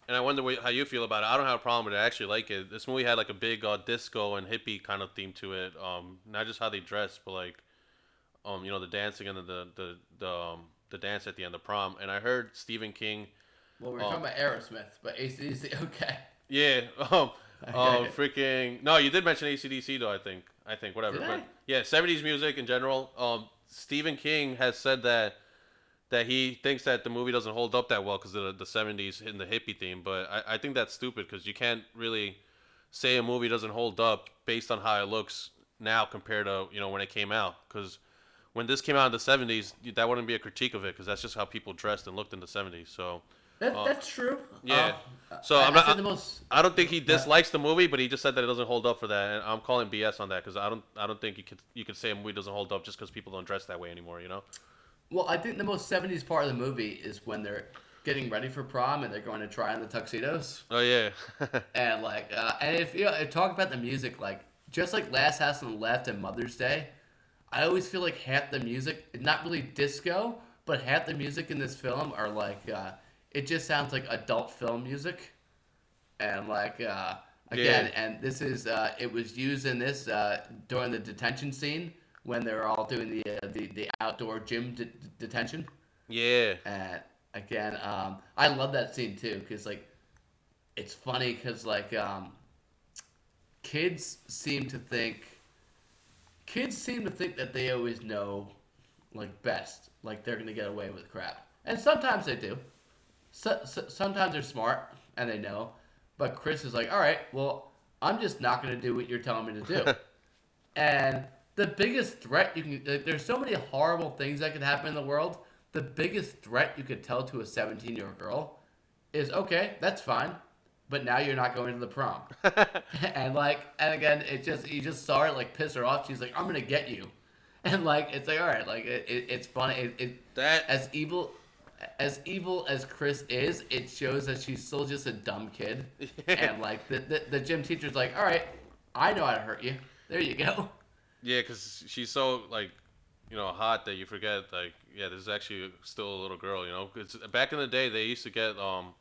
and I wonder how you feel about it. I don't have a problem with it. I actually like it. This movie had like a big uh, disco and hippie kind of theme to it. Um, not just how they dress, but like, um, you know, the dancing and the the the, the, um, the dance at the end of prom. And I heard Stephen King. Well, we're Oh. talking about Aerosmith, but ACDC, okay. Yeah. Um. Um. Okay. Freaking. No, you did mention ACDC though. I think. I think whatever. Did but I? yeah, seventies music in general. Um. Stephen King has said that that he thinks that the movie doesn't hold up that well because of the, the 70s and the hippie theme but I, I think that's stupid because you can't really say a movie doesn't hold up based on how it looks now compared to you know when it came out because when this came out in the 70s that wouldn't be a critique of it because that's just how people dressed and looked in the 70s so That, Uh, that's true. yeah. Uh, So I, I'm not- said the most. I don't think he dislikes the movie, but he just said that it doesn't hold up for that, and I'm calling BS on that because I don't, I don't think you could, you could say a movie doesn't hold up just because people don't dress that way anymore, you know? Well, I think the most '70s part of the movie is when they're getting ready for prom and they're going to try on the tuxedos. Oh yeah, and like uh, and if you know, talk about the music like just like last house on the left and mother's day i always feel like half the music not really disco but half the music in this film are like uh, it just sounds like adult film music and like uh, again Yeah. and this is uh, it was used in this uh, during the detention scene when they're all doing the uh, the, the outdoor gym de- detention yeah, and again, um, I love that scene too because like it's funny because like um, kids seem to think kids seem to think that they always know like best, like they're gonna get away with crap, and sometimes they do. So, so, sometimes they're smart and they know, but Chris is like, all right, well, I'm just not gonna do what you're telling me to do. And the biggest threat you can, like, there's so many horrible things that could happen in the world. The biggest threat you could tell to a 17 year old girl is, okay, that's fine, but now you're not going to the prom. and like, and again, it just, you just saw her like piss her off. She's like, I'm going to get you. And like, it's like, all right, like, it, it, it's funny. It, it, that as evil, as evil as Chris is, it shows that she's still just a dumb kid. and like, the, the, the gym teacher's like, all right, I know how to hurt you. There you go. yeah, because she's so like, you know, hot that you forget like, yeah, this is actually still a little girl, you know? 'Cause back in the day they used to get um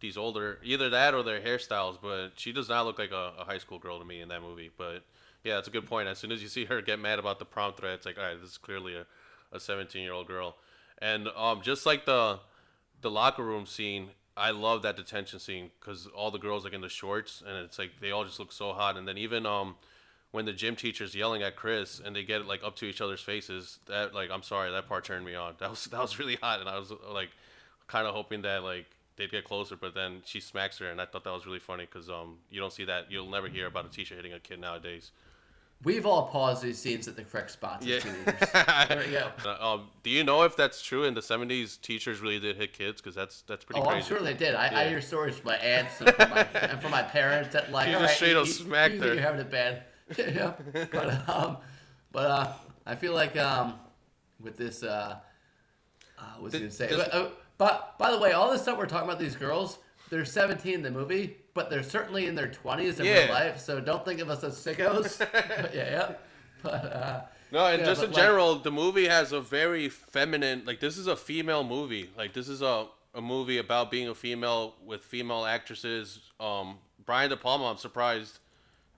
these older either that or their hairstyles, but she does not look like a, a high school girl to me in that movie. But yeah, that's a good point. As soon as you see her get mad about the prom threat, it's like, all right, this is clearly a, a 17 year old girl. And um, just like the the locker room scene, I love that detention scene because all the girls like in the shorts, and it's like they all just look so hot. And then even um, when the gym teacher's yelling at Chris and they get like up to each other's faces, that like I'm sorry, that part turned me on. That was that was really hot, and I was like kind of hoping that like they'd get closer, but then she smacks her, and I thought that was really funny because um you don't see that you'll never hear about a teacher hitting a kid nowadays. We've all paused these scenes at the correct spots teenagers. There we go. Uh, um, do you know if that's true in the '70s? Teachers really did hit kids because that's that's pretty Oh, I'm sure they did. I, I hear stories from my aunts and from my, and from my parents that like, just right, straight up smacked you, her. You're having it bad. yeah, but um, but uh, I feel like um, with this uh, uh what's he gonna say? This- But, uh, but by the way, all this stuff we're talking about these girls, they're 17 in the movie, but they're certainly in their 20s in Yeah. real life. So don't think of us as sickos. But yeah, yeah. But uh, No, and Yeah, just in like- general, the movie has a very feminine. Like this is a female movie. Like this is a a movie about being a female with female actresses. Um, Brian De Palma, I'm surprised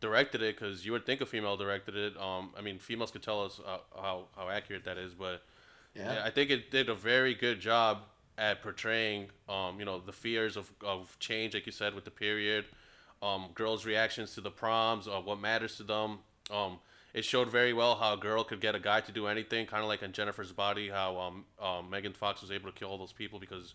directed it because you would think a female directed it. Um, I mean, females could tell us uh, how how accurate that is, but yeah. yeah, I think it did a very good job at portraying, um, you know, the fears of, of change, like you said, with the period, um, girls' reactions to the proms, uh, what matters to them. Um, it showed very well how a girl could get a guy to do anything, kind of like in Jennifer's Body, how um, um, Megan Fox was able to kill all those people because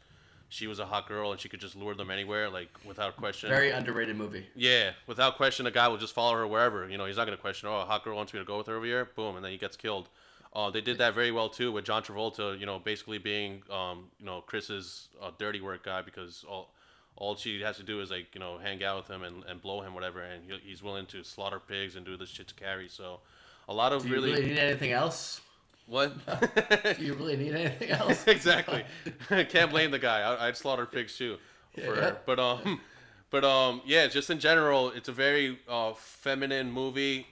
she was a hot girl and she could just lure them anywhere, like without question. Very underrated movie. Yeah, without question, a guy will just follow her wherever. You know, he's not gonna question. Oh, a hot girl wants me to go with her over here. Boom, and then he gets killed. Uh, they did that very well too with John Travolta. You know, basically being um, you know Chris's uh, dirty work guy because all all she has to do is like you know hang out with him and, and blow him whatever, and he, he's willing to slaughter pigs and do this shit to Carrie. So a lot of really. Do you really, really need anything else? what. Do you really need anything else? exactly. Can't blame the guy. I, I'd slaughter pigs too. For Yeah. But um, but um, yeah. Just in general, it's a very uh feminine movie,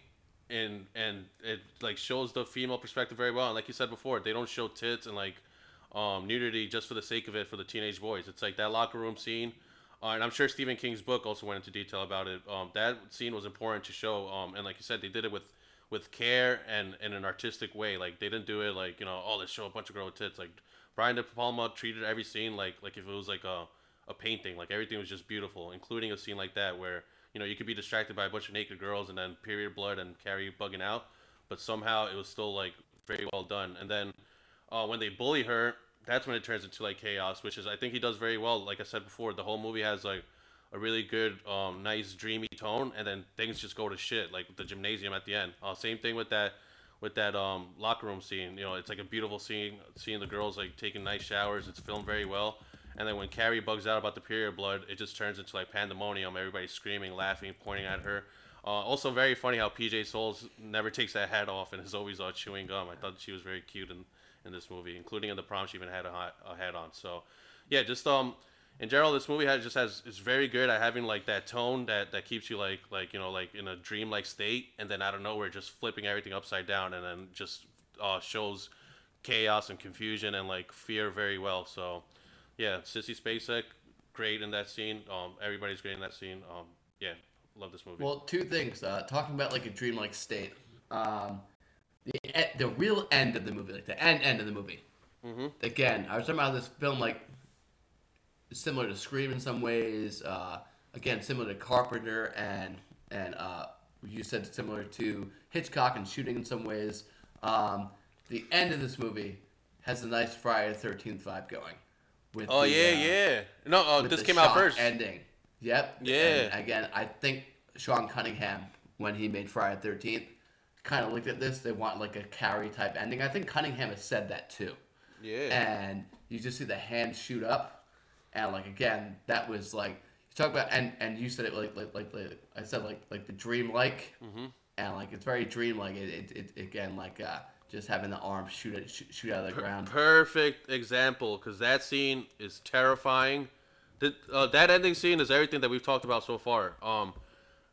and and it like shows the female perspective very well. And like you said before, they don't show tits and like um nudity just for the sake of it for the teenage boys. It's like that locker room scene. Uh, and I'm sure Stephen King's book also went into detail about it. Um, that scene was important to show. Um, and like you said, they did it with with care and in an artistic way. Like they didn't do it like you know, oh, let's show a bunch of girl with tits. Like Brian De Palma treated every scene like like if it was like a a painting. Like everything was just beautiful, including a scene like that where you know you could be distracted by a bunch of naked girls and then period blood and Carrie bugging out, but somehow it was still like very well done. And then uh, when they bully her, that's when it turns into like chaos, which is I think he does very well. Like I said before, the whole movie has like a really good, um, nice, dreamy tone, and then things just go to shit, like the gymnasium at the end. Uh, same thing with that, with that um, locker room scene. You know, it's like a beautiful scene, seeing the girls like taking nice showers. It's filmed very well. And then when Carrie bugs out about the period blood, it just turns into like pandemonium. Everybody's screaming, laughing, pointing at her. Uh, also, very funny how PJ Soles never takes that hat off and is always uh, chewing gum. I thought she was very cute in, in this movie, including in the prom. She even had a, hat, a hat on. So, yeah, just um, in general, this movie has just has is very good at having like that tone that that keeps you like like you know like in a dreamlike state, and then out of nowhere just flipping everything upside down, and then just uh, shows chaos and confusion and like fear very well. So, yeah, Sissy Spacek, great in that scene. Um, everybody's great in that scene. Um, yeah, love this movie. Well, two things. Uh, talking about like a dreamlike state. Um, the the real end of the movie, like the end end of the movie. mm-hmm. Again, I was talking about this film like similar to Scream in some ways. Uh, again, similar to Carpenter and and uh, you said similar to Hitchcock and Shooting in some ways. Um, the end of this movie has a nice Friday the Thirteenth vibe going. With Oh the, yeah, uh, yeah. No, with this came out first. Ending. Yep. Yeah. And again, I think Sean Cunningham, when he made Friday the 13th, kind of looked at this. They want like a Carrie type ending. I think Cunningham has said that too. yeah. And you just see the hand shoot up. And like, again, that was like, you talk about, and, and you said it like, like, like, like I said, like, like the dream-like. mm-hmm. And like, it's very dream-like. It, it, it again, like, uh, just having the arm shoot it, shoot, shoot out of the ground. Perfect example, because that scene is terrifying. The, uh, that ending scene is everything that we've talked about so far. Um,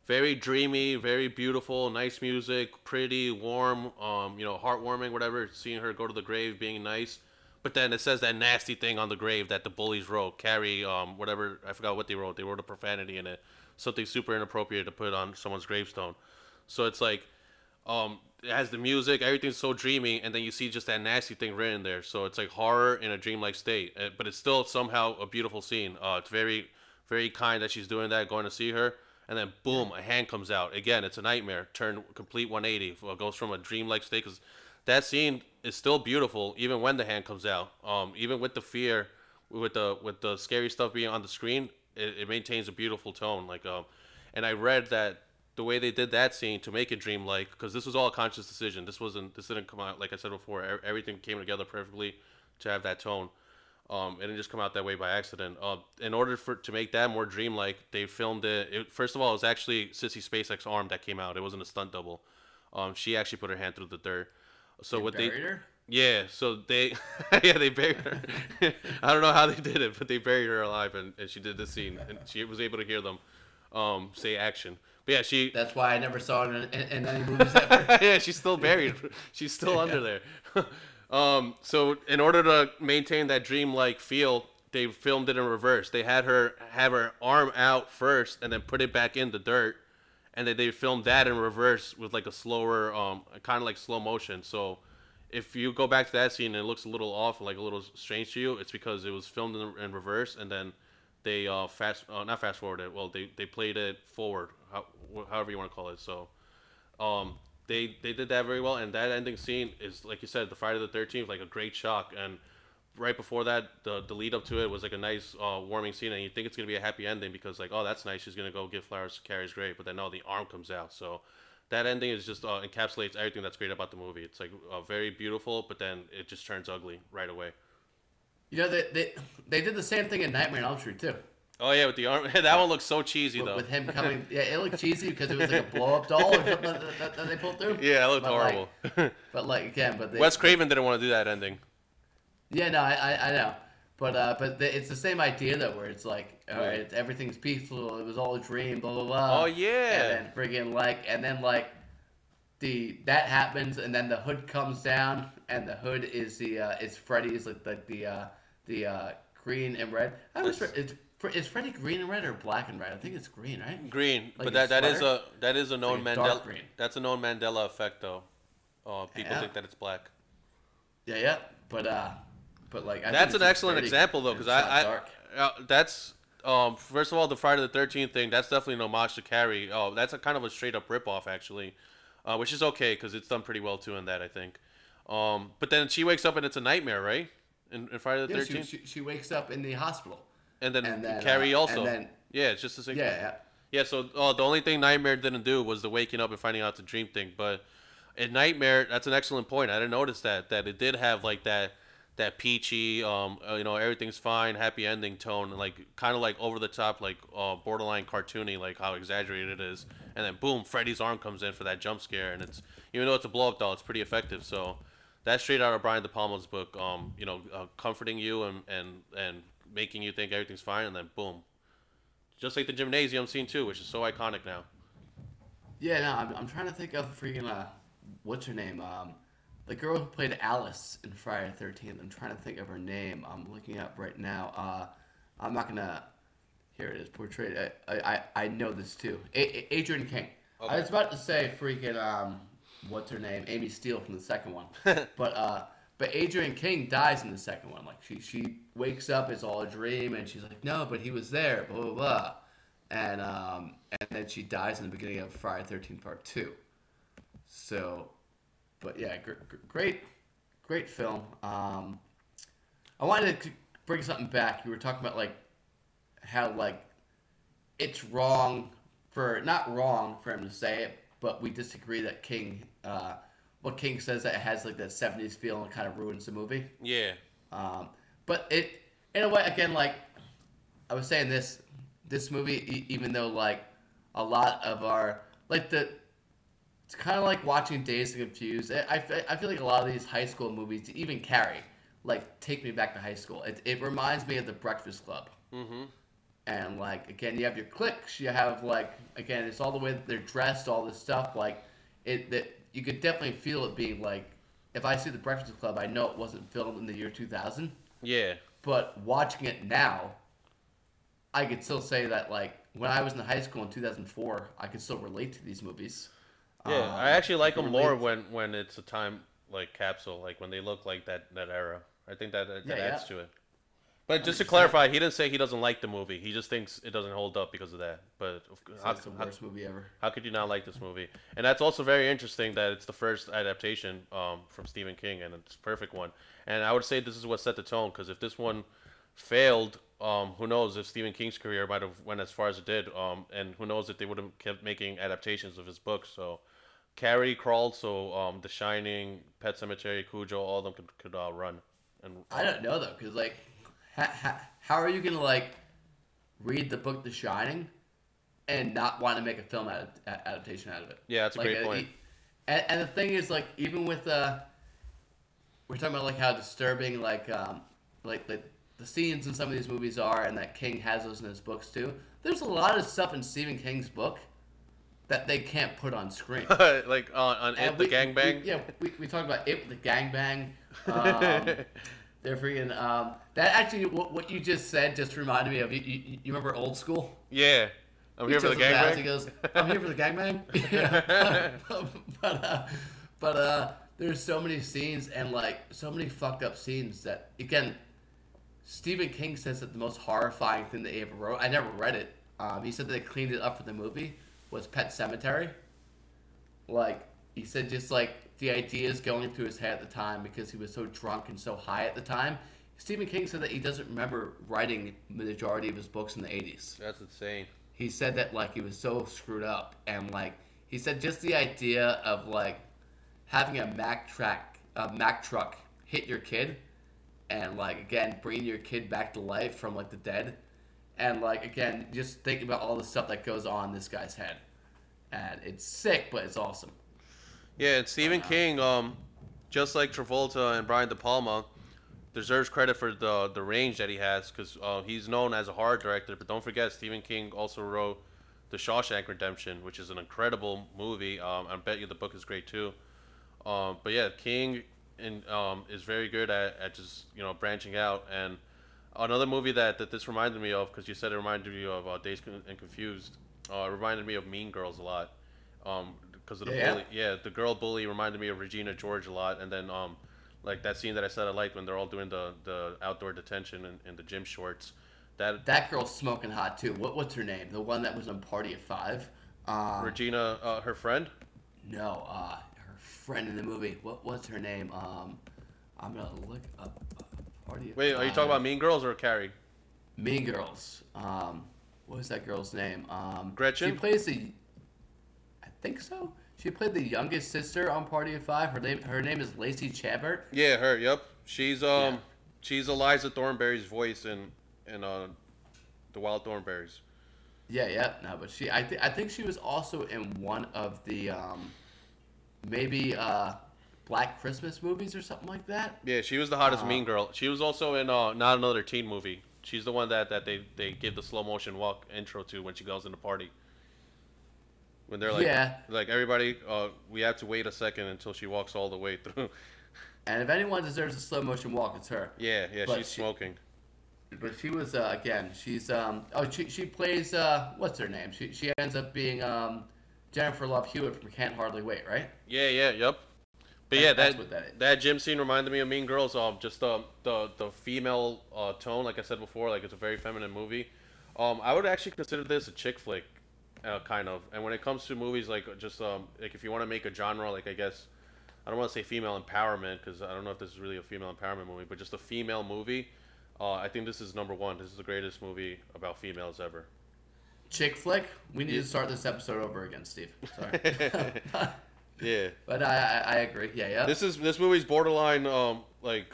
very dreamy, very beautiful, nice music, pretty, warm, um, you know, heartwarming, whatever. Seeing her go to the grave, being nice. But then it says that nasty thing on the grave that the bullies wrote. Carrie, um, whatever, I forgot what they wrote. They wrote a profanity in it. Something super inappropriate to put on someone's gravestone. So it's like, um, it has the music, everything's so dreamy, and then you see just that nasty thing written there. So it's like horror in a dreamlike state, uh, but it's still somehow a beautiful scene. Uh, it's very, very kind that she's doing that, going to see her, and then boom, a hand comes out. Again, it's a nightmare. Turn complete 180. It goes from a dreamlike state because that scene is still beautiful even when the hand comes out. Um, even with the fear, with the with the scary stuff being on the screen, it, it maintains a beautiful tone. Like um, and I read that the way they did that scene to make it dreamlike because this was all a conscious decision this wasn't this didn't come out like i said before everything came together perfectly to have that tone Um, it didn't just come out that way by accident. Uh, in order for to make that more dreamlike, they filmed it, it. First of all, it was actually Sissy Spacek's arm that came out. It wasn't a stunt double. Um, she actually put her hand through the dirt. So what they her? yeah, so they yeah they buried her. I don't know how they did it, but they buried her alive, and, and she did this scene, and she was able to hear them um, say action. But yeah, she That's why I never saw it in, in, in any movies ever. yeah she's still buried. She's still under there. um, so in order to maintain that dreamlike feel, they filmed it in reverse. They had her have her arm out first, and then put it back in the dirt, and then they filmed that in reverse with like a slower, um, kind of like slow motion. So if you go back to that scene and it looks a little off, like a little strange to you, it's because it was filmed in, in reverse, and then they uh, fast, uh, not fast forwarded. Well, they, they played it forward, how, however you want to call it. So, um, they they did that very well, and that ending scene is like you said, the Friday the Thirteenth, like a great shock. And right before that, the the lead up to it was like a nice uh, warming scene, and you think it's gonna be a happy ending because like, oh, that's nice, she's gonna go give flowers to Carrie's grave, but then no, the arm comes out. So that ending is just uh, encapsulates everything that's great about the movie. It's like uh, very beautiful, but then it just turns ugly right away. You know, they, they, they did the same thing in Nightmare on Elm Street, too. Oh yeah, with the arm, that one looks so cheesy With, though. with him coming. Yeah, it looked cheesy because it was like a blow up doll or something that, that, that they pulled through. yeah, it looked But, horrible. Like, but, like, again, but they. Wes Craven didn't want to do that ending. Yeah, no, I, I, I know. But uh, but the, it's the same idea though, where it's like, all Right. everything's peaceful. It was all a dream. Blah blah blah. Oh, yeah. And then friggin' like, and then like, the that happens, and then the hood comes down, and the hood is the uh, is Freddy's like the the uh, the uh, green and red. I was is, is Freddy green and red or black and red? I think it's green, right? Green, Like but that that is a that is a known like Mandela. That's a known Mandela effect though. Uh, people Yeah. think that it's black. Yeah, yeah. But uh, but like I That's an excellent example though, because I. I uh, that's um first of all the Friday the Thirteenth thing. That's definitely an homage to Carrie. Oh, that's a kind of a straight up rip off actually, uh, which is okay because it's done pretty well too in that I think. Um, but then she wakes up and it's a nightmare, right? In, in Friday the Yeah, she, Thirteenth, she, she wakes up in the hospital. And then, and then, Carrie uh, also. and then- yeah, it's just the same. Yeah, thing. yeah. Yeah, so uh, the only thing Nightmare didn't do was the waking up and finding out the dream thing. But in Nightmare, that's an excellent point. I didn't notice that that it did have like that that peachy, um, uh, you know, everything's fine, happy ending tone, like kind of like over the top, like uh, borderline cartoony, like how exaggerated it is. And then boom, Freddy's arm comes in for that jump scare, and it's even though it's a blow up doll, it's pretty effective. So that's straight out of Brian De Palma's book. Um, you know, uh, comforting you and and and making you think everything's fine, and then boom, just like the gymnasium scene too, which is so iconic now. Yeah, no, I'm, I'm trying to think of freaking uh, what's her name? Um, the girl who played Alice in Friday the Thirteenth. I'm trying to think of her name. I'm looking up right now. Uh, I'm not gonna. Here it is, portrayed. I I, I know this too. A- A- Adrienne King. I was about to say freaking um, what's her name? Amy Steele from the second one. but uh, but Adrienne King dies in the second one. Like she she wakes up, it's all a dream, and she's like, no, but he was there. Blah blah blah. And um, and then she dies in the beginning of Friday Thirteenth Part Two. So, but yeah, gr- gr- great, great film. Um, I wanted to bring something back. You were talking about like how like it's wrong for not wrong for him to say it, but we disagree that King, uh, what King says that it has like that '70s feel and kind of ruins the movie. Yeah, Um, but it, in a way, again, like I was saying, this this movie, e- even though like a lot of our like the, it's kind of like watching Dazed and Confused. I, I, I feel like a lot of these high school movies, even Carrie, like take me back to high school. It, it reminds me of The Breakfast Club. mm-hmm. And like again, you have your cliques. You have like again, it's all the way that they're dressed, all this stuff. Like it that you could definitely feel it being like. If I see the Breakfast Club, I know it wasn't filmed in the year 2000. yeah, But watching it now, I could still say that like when I was in high school in 2004, I could still relate to these movies. yeah. Um, I actually like them more when when it's a time like capsule, like when they look like that that era. I think that that, that Yeah, adds yeah. to it. But just to clarify, he didn't say he doesn't like the movie. He just thinks it doesn't hold up because of that. But of- how, it's the how, worst movie ever. how could you not like this movie? And that's also very interesting that it's the first adaptation um, from Stephen King, and it's a perfect one. And I would say this is what set the tone because if this one failed, um, who knows if Stephen King's career might have went as far as it did, um, and who knows if they would have kept making adaptations of his books. So, Carrie crawled, so um, The Shining, Pet Sematary, Cujo, all of them could could uh, run. And I don't know though, because like ha, ha, how are you gonna like read the book The Shining and not want to make a film ad- adaptation out of it? Yeah, that's a Like, great uh, point. And, and the thing is, like, even with uh, we're talking about like how disturbing like um like the the scenes in some of these movies are, and that King has those in his books too. There's a lot of stuff in Stephen King's book that they can't put on screen. like on, on And it, the we- gangbang. we- yeah, we, we talked about it, the gangbang. Um, they're freaking. Um, that actually, what, what you just said just reminded me of. You, you, you remember Old School? Yeah. I'm He here for the his He goes, "I'm here for the gangbang." Yeah. but uh, but uh, there's so many scenes and like so many fucked up scenes that again, Stephen King says that the most horrifying thing that he ever wrote. I never read it. Um, he said that they cleaned it up for the movie was Pet Sematary. Like he said, just like the ideas going through his head at the time because he was so drunk and so high at the time. Stephen King said that he doesn't remember writing the majority of his books in the 80s That's insane. he said that like he was so screwed up and like he said just the idea of like having a mac track a mac truck hit your kid and like again bringing your kid back to life from like the dead and like again just thinking about all the stuff that goes on in this guy's head and it's sick but it's awesome Yeah, and Stephen King, um, just like Travolta and Brian De Palma, deserves credit for the the range that he has because uh, he's known as a horror director. But don't forget, Stephen King also wrote The Shawshank Redemption, which is an incredible movie. Um, I bet you the book is great too. Um, but yeah, King and um, is very good at, at just you know branching out. And another movie that, that this reminded me of because you said it reminded you of uh, Dazed and Confused. Uh, it reminded me of Mean Girls a lot. Um, because of the Yeah. bully, yeah, the girl bully reminded me of Regina George a lot, and then um, like that scene that I said I liked when they're all doing the the outdoor detention in, in the gym shorts. That that girl's smoking hot too what, what's her name the one that was on party of five um, Regina, uh, her friend. No, uh, her friend in the movie. What what's her name? Um, I'm gonna look up. Uh, Party of Wait, are you talking about Mean Girls or Carrie? Mean Girls? Um, was that girl's name? Um, Gretchen? She plays the. I think so. She played the youngest sister on Party of Five. Her name her name is Lacey Chabert. Yeah, her. Yep, she's um, Yeah. she's Eliza Thornberry's voice in in uh, the Wild Thornberries. Yeah, yeah, no, but she I think I think she was also in one of the um, maybe uh, Black Christmas movies or something like that. Yeah, she was the hottest Uh, Mean Girl. She was also in uh, not another teen movie. She's the one that, that they, they give the slow motion walk intro to when she goes in the party. When they're like, Yeah. like everybody, uh, we have to wait a second until she walks all the way through. And if anyone deserves a slow motion walk, it's her. yeah, yeah, But she's she- smoking. But she was uh, again. She's um. Oh, she she plays uh. What's her name? She she ends up being um. Jennifer Love Hewitt from Can't Hardly Wait, right? Yeah, yeah, yep. But yeah, that that that gym scene reminded me of Mean Girls. Um, just the the the female uh, tone, like I said before, like it's a very feminine movie. Um, I would actually consider this a chick flick, uh, kind of. And when it comes to movies, like just um, like if you want to make a genre, like I guess, I don't want to say female empowerment because I don't know if this is really a female empowerment movie, but just a female movie. Uh, I think this is number one. This is the greatest movie about females ever. Chick flick. We need to start this episode over again, Steve. Sorry. Yeah. but I, I I agree. Yeah, yeah. This is this movie's borderline, um, like,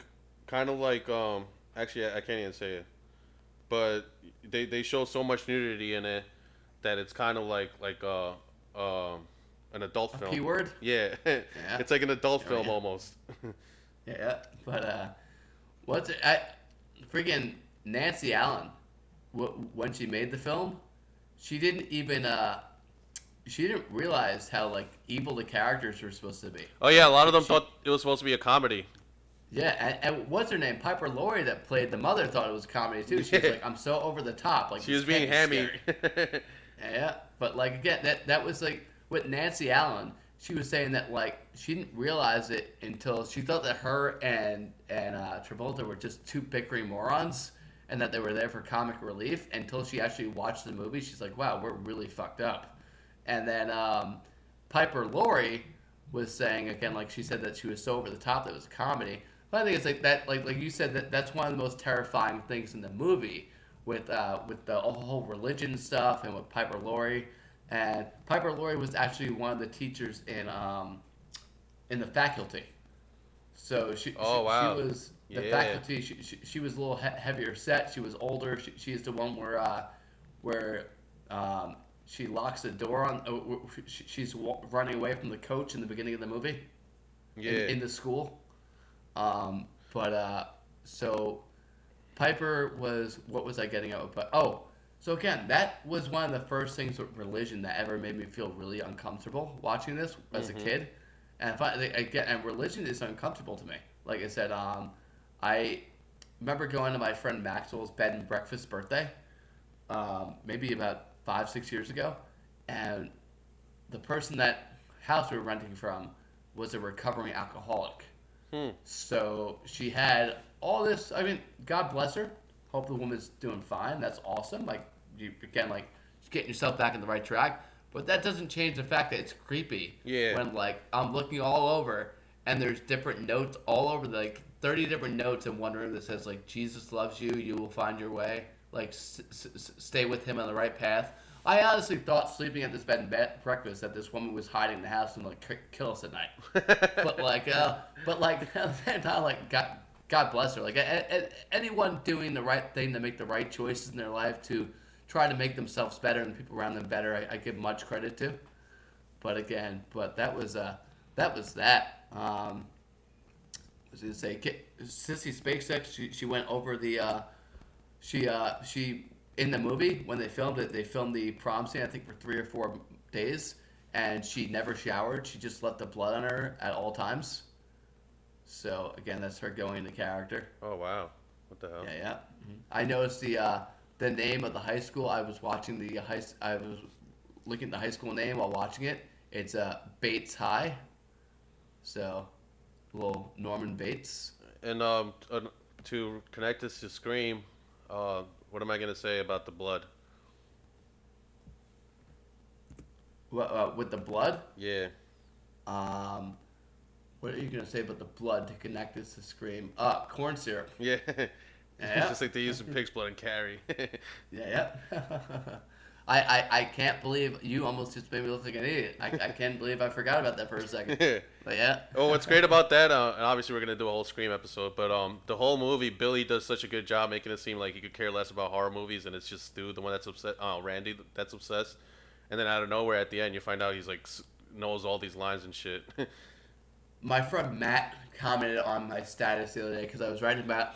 kind of like, um, actually, I, I can't even say it, but they they show so much nudity in it that it's kind of like like uh um an adult A film. P word? Yeah. yeah. it's like an adult Oh, film yeah. almost. Yeah, yeah. But uh, what's it? I freaking Nancy Allen. wh- When she made the film, she didn't even uh, she didn't realize how like evil the characters were supposed to be. oh yeah, a lot of them She- thought it was supposed to be a comedy. Yeah, and, and what's her name? Piper Laurie that played the mother thought it was comedy too. She was like, "I'm so over the top." Like She was being hammy. Yeah, but like again, that that was like with Nancy Allen. She was saying that like she didn't realize it until she thought that her and and uh, Travolta were just two bickering morons, and that they were there for comic relief. Until she actually watched the movie, she's like, "Wow, we're really fucked up." And then um, Piper Laurie was saying again, like she said that she was so over the top that it was comedy. But I think it's like that, like like you said that that's one of the most terrifying things in the movie with uh, with the whole religion stuff and with Piper Laurie. And Piper Laurie was actually one of the teachers in um, in the faculty. So she, Oh, she, wow. she was the Yeah. faculty. She, she, she was a little he- heavier set. She was older. She, she's the one where uh, where um, she locks the door on. Uh, she, she's wa- running away from the coach in the beginning of the movie. Yeah. in, in the school. Um, but uh, so Piper was what was I getting at? But oh, so again, that was one of the first things with religion that ever made me feel really uncomfortable watching this as a kid. And if I, again, and religion is uncomfortable to me. Like I said, um, I remember going to my friend Maxwell's bed and breakfast birthday, um, maybe about five six years ago, and the person that house we were renting from was a recovering alcoholic. Hmm. So she had all this. I mean, God bless her. Hope the woman's doing fine. That's awesome. Like you again, like getting yourself back in the right track. But that doesn't change the fact that it's creepy. Yeah. When like I'm looking all over and there's different notes all over, like 30 different notes in one room that says like Jesus loves you, you will find your way. Like s- s- stay with him on the right path. I honestly thought sleeping at this bed and bed breakfast that this woman was hiding in the house and like kill us at night. but like, uh, but like, not like God, God bless her. Like a, a, anyone doing the right thing to make the right choices in their life to try to make themselves better and the people around them better, I, I give much credit to. But again, but that was uh, that was that. Um, was gonna say Sissy Spacek. She she went over the. Uh, she uh she in the movie when they filmed it, they filmed the prom scene I think for three or four days, and she never showered. She just left the blood on her at all times. So again, that's her going into character. Oh wow. What the hell? Yeah, yeah. I noticed the uh, the name of the high school. I was watching the high. I was looking at the high school name while watching it. It's uh, Bates High. So, little Norman Bates. And um, uh, to connect this to Scream, uh, what am I gonna say about the blood? Wha- Uh, with the blood. Yeah. Um, what are you gonna say about the blood to connect this to Scream? Uh, corn syrup. Yeah. Yeah. it's just like they use some pig's blood and Carrie. Yeah, yeah. I, I, I can't believe you almost just made me look like an idiot. I, I can't believe I forgot about that for a second. But yeah. Oh, what's great about that, uh, and obviously we're gonna do a whole Scream episode, but um, the whole movie, Billy does such a good job making it seem like he could care less about horror movies, and it's just Stu, the one that's upset, uh, Randy, that's obsessed, and then out of nowhere at the end, you find out he's like knows all these lines and shit. My friend Matt commented on my status the other day because I was writing about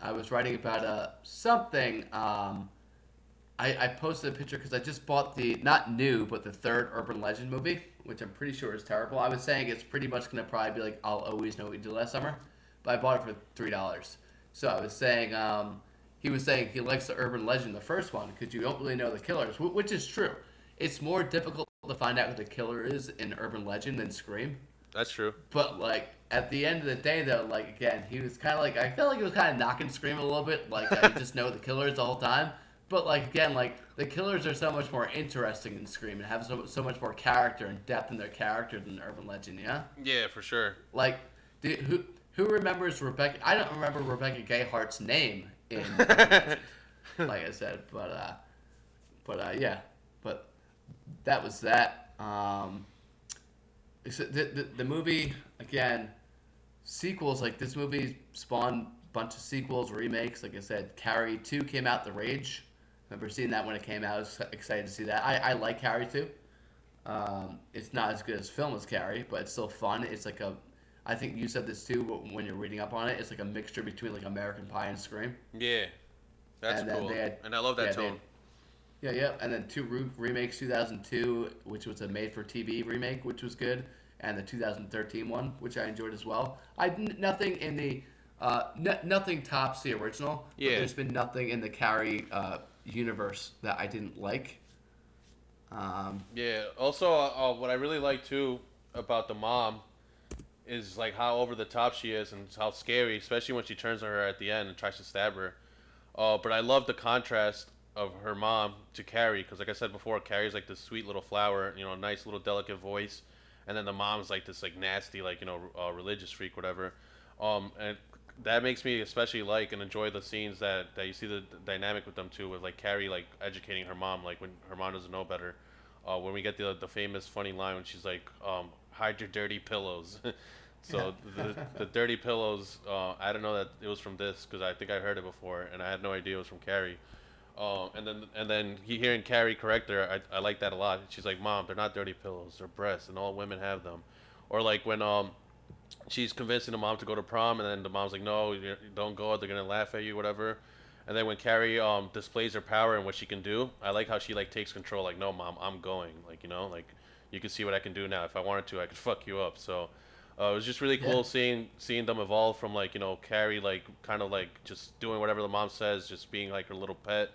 I was writing about uh, something. Um, I, I posted a picture because I just bought the not new but the third Urban Legend movie, which I'm pretty sure is terrible. I was saying it's pretty much gonna probably be like I'll always know what you did last summer, but I bought it for three dollars. So I was saying um, he was saying he likes the Urban Legend, the first one, because you don't really know the killers, which is true. It's more difficult to find out who the killer is in Urban Legend than Scream. That's true. But like at the end of the day, though, like again, he was kind of like I felt like he was kind of knocking Scream a little bit. Like I just know the killers the whole time. But like again, like the killers are so much more interesting in Scream and have so, so much more character and depth in their character than Urban Legend. Yeah. Yeah, for sure. Like, do, who who remembers Rebecca? I don't remember Rebecca Gayheart's name in like I said, but uh, but uh, yeah, but that was that. Um, except the, the the movie again, sequels like this movie spawned a bunch of sequels, remakes. Like I said, Carrie Two came out, The Rage. Remember seeing that when it came out. I was excited to see that. I, I like Carrie Two. Um, it's not as good as film as Carrie, but it's still fun. It's like a, I think you said this too when you're reading up on it. It's like a mixture between like American Pie and Scream. Yeah, that's And cool, had- and I love that yeah, tone. had- Yeah, yeah, and then two re- remakes, 2002, which was a made-for-TV remake, which was good, and the 2013 one, which I enjoyed as well. I nothing in the, uh, n- nothing tops the original. but Yeah. there's been nothing in the Carrie uh, universe that I didn't like. Um, Yeah. Also, uh, uh, what I really like too about the mom is like how over the top she is and how scary, especially when she turns on her at the end and tries to stab her. Uh, but I love the contrast of her mom to Carrie because, like I said before, Carrie's like this sweet little flower, you know, nice little delicate voice, and then the mom's like this like nasty, like you know, uh, religious freak, whatever. Um, and that makes me especially like and enjoy the scenes that, that you see the dynamic with them too, with like Carrie like educating her mom, like when her mom doesn't know better. Uh, when we get the the famous funny line when she's like, um, "Hide your dirty pillows," So the, the dirty pillows. Uh, I don't know that it was from this because I think I heard it before, and I had no idea it was from Carrie. Uh, and then and then he hearing Carrie correct her, I, I like that a lot. She's like, "Mom, they're not dirty pillows. They're breasts, and all women have them." Or like when um, she's convincing the mom to go to prom, and then the mom's like, "No, don't go. They're gonna laugh at you, whatever." And then when Carrie um displays her power and what she can do, I like how she like takes control. Like, "No, mom, I'm going." Like you know, like you can see what I can do now. If I wanted to, I could fuck you up. So. Uh, it was just really cool Yeah. seeing seeing them evolve from like you know Carrie like kind of like just doing whatever the mom says, just being like her little pet,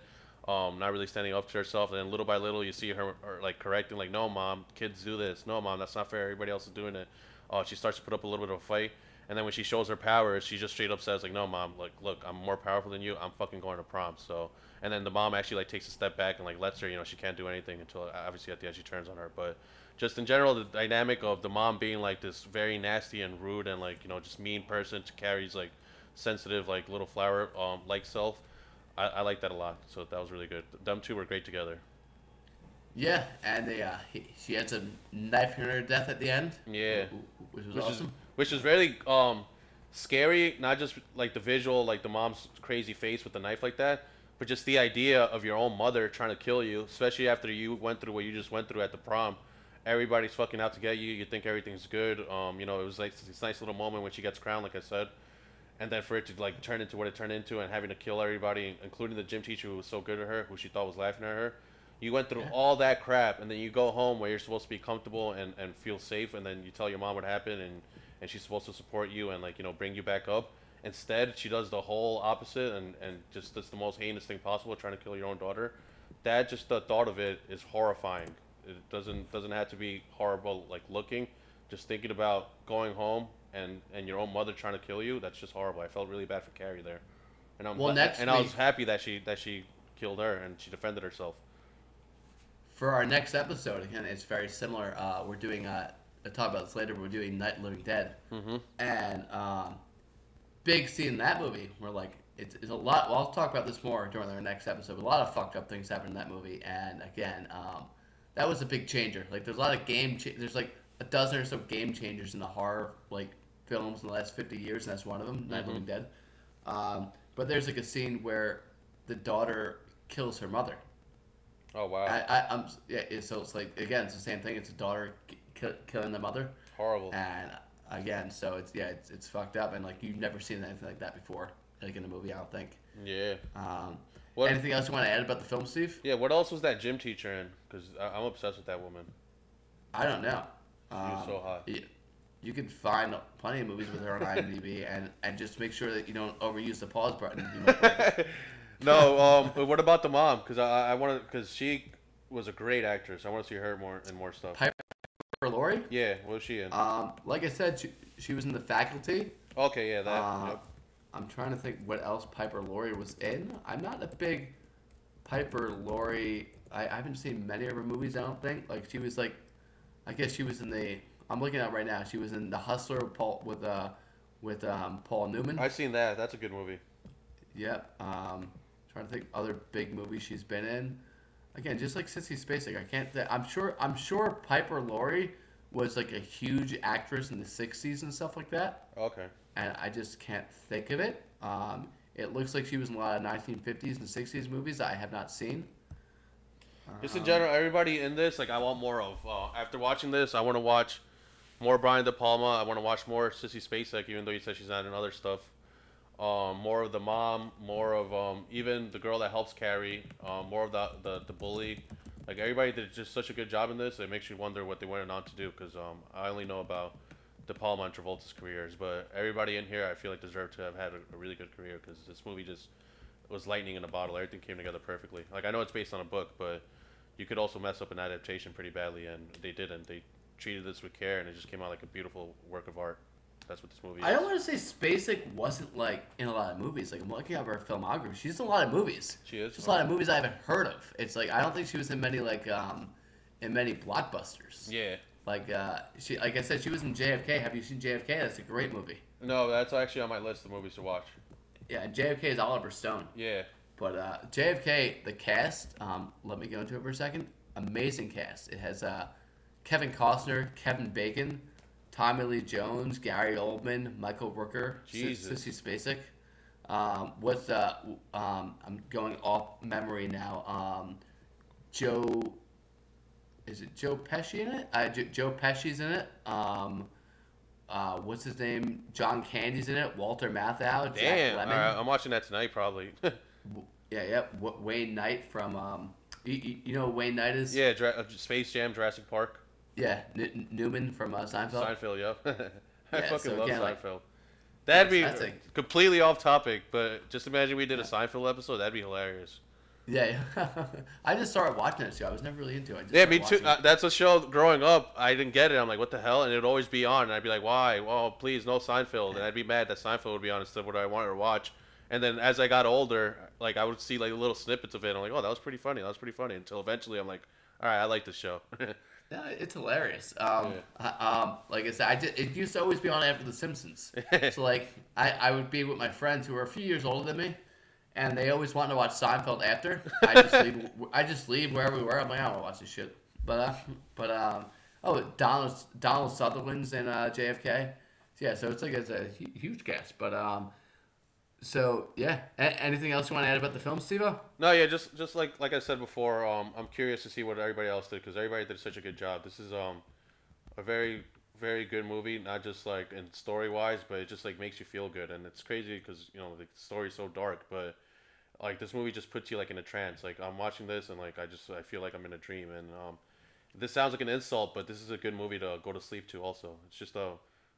um, not really standing up to herself. And then little by little, you see her, her like correcting, like, "No, mom, kids do this. No, mom, that's not fair. Everybody else is doing it." Uh, she starts to put up a little bit of a fight, and then when she shows her powers, she just straight up says, "Like, no, mom, like, look, I'm more powerful than you. I'm fucking going to prom." So, and then the mom actually like takes a step back and like lets her, you know, she can't do anything until obviously at the end she turns on her. But just in general, the dynamic of the mom being like this very nasty and rude and like you know just mean person to Carrie's like sensitive like little flower um like self. I, I like that a lot. So that was really good. Them two were great together. Yeah, and they, uh, he, she ends up knifing her death at the end. Yeah. which was which awesome. is which is really um scary. Not just like the visual, like the mom's crazy face with the knife like that, but just the idea of your own mother trying to kill you, especially after you went through what you just went through at the prom. Everybody's fucking out to get you. You think everything's good. Um, you know, it was like this nice little moment when she gets crowned, like I said, and then for it to like turn into what it turned into and having to kill everybody, including the gym teacher who was so good at her, who she thought was laughing at her. You went through Yeah. all that crap, and then you go home where you're supposed to be comfortable and, and feel safe, and then you tell your mom what happened, and, and she's supposed to support you and like you know bring you back up. Instead, she does the whole opposite and, and just does the most heinous thing possible, trying to kill your own daughter. That just the thought of it is horrifying. It doesn't doesn't have to be horrible like looking. Just thinking about going home and, and your own mother trying to kill you. That's just horrible. I felt really bad for Carrie there, and I'm Well, next and I was happy that she that she killed her and she defended herself. For our next episode, again, it's very similar. Uh, we're doing, uh, I'll talk about this later, but we're doing Night Living Dead. Mhm. And um, big scene in that movie where, like, it's, it's a lot. Well, I'll talk about this more during our next episode. But a lot of fucked up things happen in that movie. And again, um, that was a big changer. Like, there's a lot of game, cha- there's like a dozen or so game changers in the horror, like, films in the last 50 years, and that's one of them, Night of the Living Dead. Um, but there's like a scene where the daughter kills her mother. Oh wow, I, I, I'm yeah. So it's like again, it's the same thing. It's a daughter ki- ki- killing the mother, horrible. and again, so it's yeah, it's, it's fucked up, and like you've never seen anything like that before, like in a movie. I don't think. Yeah. Um, What? anything else you want to add about the film, Steve? Yeah. What else was that gym teacher in? Because I'm obsessed with that woman. I don't know. She was Um, so hot. You, you can find plenty of movies with her on IMDb, and and just make sure that you don't overuse the pause button. You might break it. no. Um. But what about the mom? Because I I want to because she was a great actress. I want to see her more and more stuff. Piper Laurie. Yeah. What was she in? Um, like I said, she, she was in the faculty. Okay. Yeah. That. Uh, yep. I'm trying to think what else Piper Laurie was in. I'm not a big Piper Laurie. I, I haven't seen many of her movies. I don't think. Like she was like, I guess she was in the. I'm looking at right now. She was in The Hustler with Paul with uh with um, Paul Newman. I've seen that. That's a good movie. Yep. Um, trying to think other big movies she's been in. Again, just like Sissy Spacek, I can't. Th- I'm sure. I'm sure Piper Laurie was like a huge actress in the '60s and stuff like that Okay. and I just can't think of it. Um, it looks like she was in a lot of 1950s and 60s movies that I have not seen. Just in general, everybody in this, like, I want more of. Uh, after watching this, I want to watch more Brian De Palma. I want to watch more Sissy Spacek, even though you said she's not in other stuff. Um, more of the mom, more of um, even the girl that helps Carrie, um, more of the, the the bully. Like everybody did just such a good job in this. It makes you wonder what they went on to do because um, I only know about De Palma and Travolta's careers, but everybody in here I feel like deserved to have had a, a really good career because this movie just was lightning in a bottle. Everything came together perfectly. Like I know it's based on a book, but you could also mess up an adaptation pretty badly, and they didn't. They treated this with care, and it just came out like a beautiful work of art. That's what this movie is. I don't want to say Spacek wasn't like in a lot of movies. Like I'm looking at her filmography, she's in a lot of movies. She is? Just a lot of movies I haven't heard of. It's like I don't think she was in many like um, in many blockbusters. Yeah. Like uh, she, like I said, she was in JFK. Have you seen JFK? That's a great movie. No, that's actually on my list of movies to watch. Yeah, and JFK is Oliver Stone. Yeah. But uh, JFK, the cast, um, let me go into it for a second. Amazing cast. It has uh, Kevin Costner, Kevin Bacon, Tommy Lee Jones, Gary Oldman, Michael Rooker, Jesus. Sissy Spacek. Um, what's the? Um, I'm going off memory now. Um, Joe. Is it Joe Pesci in it? Uh, J- Joe Pesci's in it. Um, uh, what's his name? John Candy's in it. Walter Matthau. Jack Damn. Lemmon. All right, I'm watching that tonight probably. Yeah, yeah. W- Wayne Knight from um, you, you, know who Wayne Knight is? yeah, Dra- uh, Space Jam, Jurassic Park, Yeah, N- Newman from uh, Seinfeld. Seinfeld. Yep. I Yeah, fucking so love again, like- Seinfeld. That'd be That's a- completely off topic, but just imagine we did a Seinfeld episode. That'd be hilarious. Yeah, yeah. I just started watching this show. I was never really into it. I just Yeah, started me too. watching Uh, it. that's a show growing up. I didn't get it. I'm like, what the hell? And it'd always be on. And I'd be like, why? Well, please, no Seinfeld. And I'd be mad that Seinfeld would be on instead of what I wanted to watch. And then as I got older, like I would see like little snippets of it. and I'm like, oh, that was pretty funny. That was pretty funny. Until eventually, I'm like, all right, I like this show. Yeah, it's hilarious. Um, I- um, like I said, I did, it used to always be on after The Simpsons. so like, I, I would be with my friends who were a few years older than me, and they always wanted to watch Seinfeld after. I just leave. I just leave wherever we were. I'm like, I don't want to watch this shit. But uh, but um, oh, Donald Donald Sutherland's in uh, JFK. Yeah, so it's like it's a huge cast. But um, so yeah, a- anything else you want to add about the film, Steve-O? no, yeah, just just like like I said before, um, I'm curious to see what everybody else did because everybody did such a good job. This is um, a very very good movie, not just like in story wise, but it just like makes you feel good. And it's crazy because you know the story's so dark, but like this movie just puts you like in a trance. Like I'm watching this and like I just I feel like I'm in a dream. And um, this sounds like an insult, but this is a good movie to go to sleep to. Also, it's just a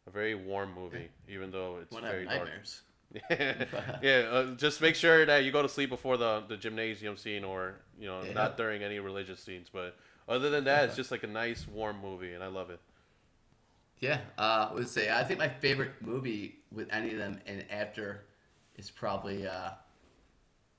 a very warm movie, even though it's Want to have very dark. nightmares? yeah, uh, just make sure that you go to sleep before the, the gymnasium scene or, you know, Yeah. not during any religious scenes. But other than that, it's just like a nice, warm movie, and I love it. Yeah, uh, I would say I think my favorite movie with any of them and after is probably uh,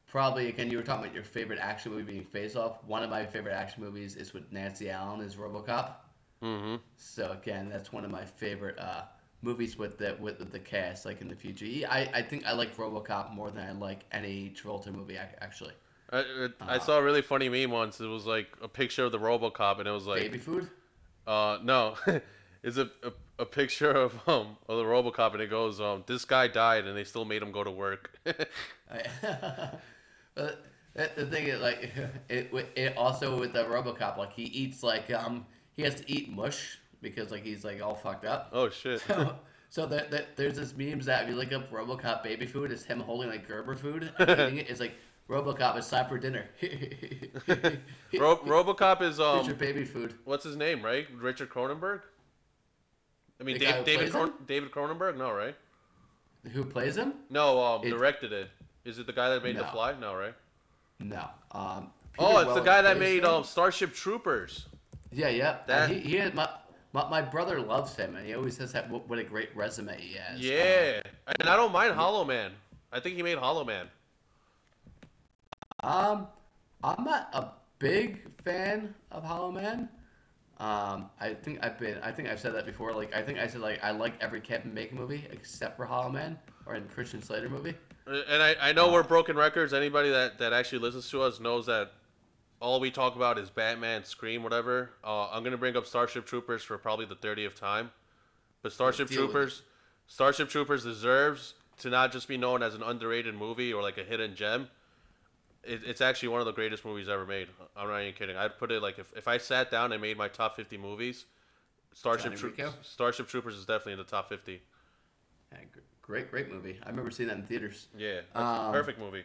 probably again you were talking about your favorite action movie being Face Off. One of my favorite action movies is with Nancy Allen is RoboCop. Mm-hmm. So again, that's one of my favorite uh, movies with the with, the cast like in the future. I, I think I like RoboCop more than I like any Travolta movie actually. I, it, I saw a really funny meme once. It was like a picture of the RoboCop, and it was like, Baby food. uh, no, it's a, a a picture of um of the RoboCop, and it goes, um, this guy died, and they still made him go to work. But the, the thing is, like, it, it also with the RoboCop, like he eats like um he has to eat mush because like he's like all fucked up. oh shit! So, so that the, there's this memes that if you look up RoboCop baby food, it's him holding like Gerber food and eating it. It's like RoboCop, it's time for dinner. Ro- RoboCop is Here's your um, baby food. what's his name, right? Richard Cronenberg. I mean, Dave, David Cron- David Cronenberg, no, right? Who plays him? No, um, It- directed it. Is it the guy that made The Fly? No, right? No. Um. Oh, it's the guy that made um, Starship Troopers. Yeah, yeah. That- And he, he had my, my my brother loves him, and he always says that what, what a great resume he has. Yeah, and I don't mind Hollow Man. I think he made Hollow Man. Um, I'm not a big fan of Hollow Man. Um, I think I've been. I think I've said that before. Like, I think I said like I like every Kevin Bacon movie except for Hollow Man or in Christian Slater movie. Uh, And I, I know we're broken records. Anybody that, that actually listens to us knows that all we talk about is Batman, Scream, whatever. Uh, I'm gonna bring up Starship Troopers for probably the 30th time. But Starship deal Troopers, Starship Troopers deserves to not just be known as an underrated movie or like a hidden gem. It, it's actually one of the greatest movies ever made. I'm not even kidding. I'd put it like if, if I sat down and made my top 50 movies, Starship Troopers, Starship Troopers is definitely in the top 50. Yeah, great, great movie. I remember seeing that in theaters. Yeah, that's a Um, perfect movie.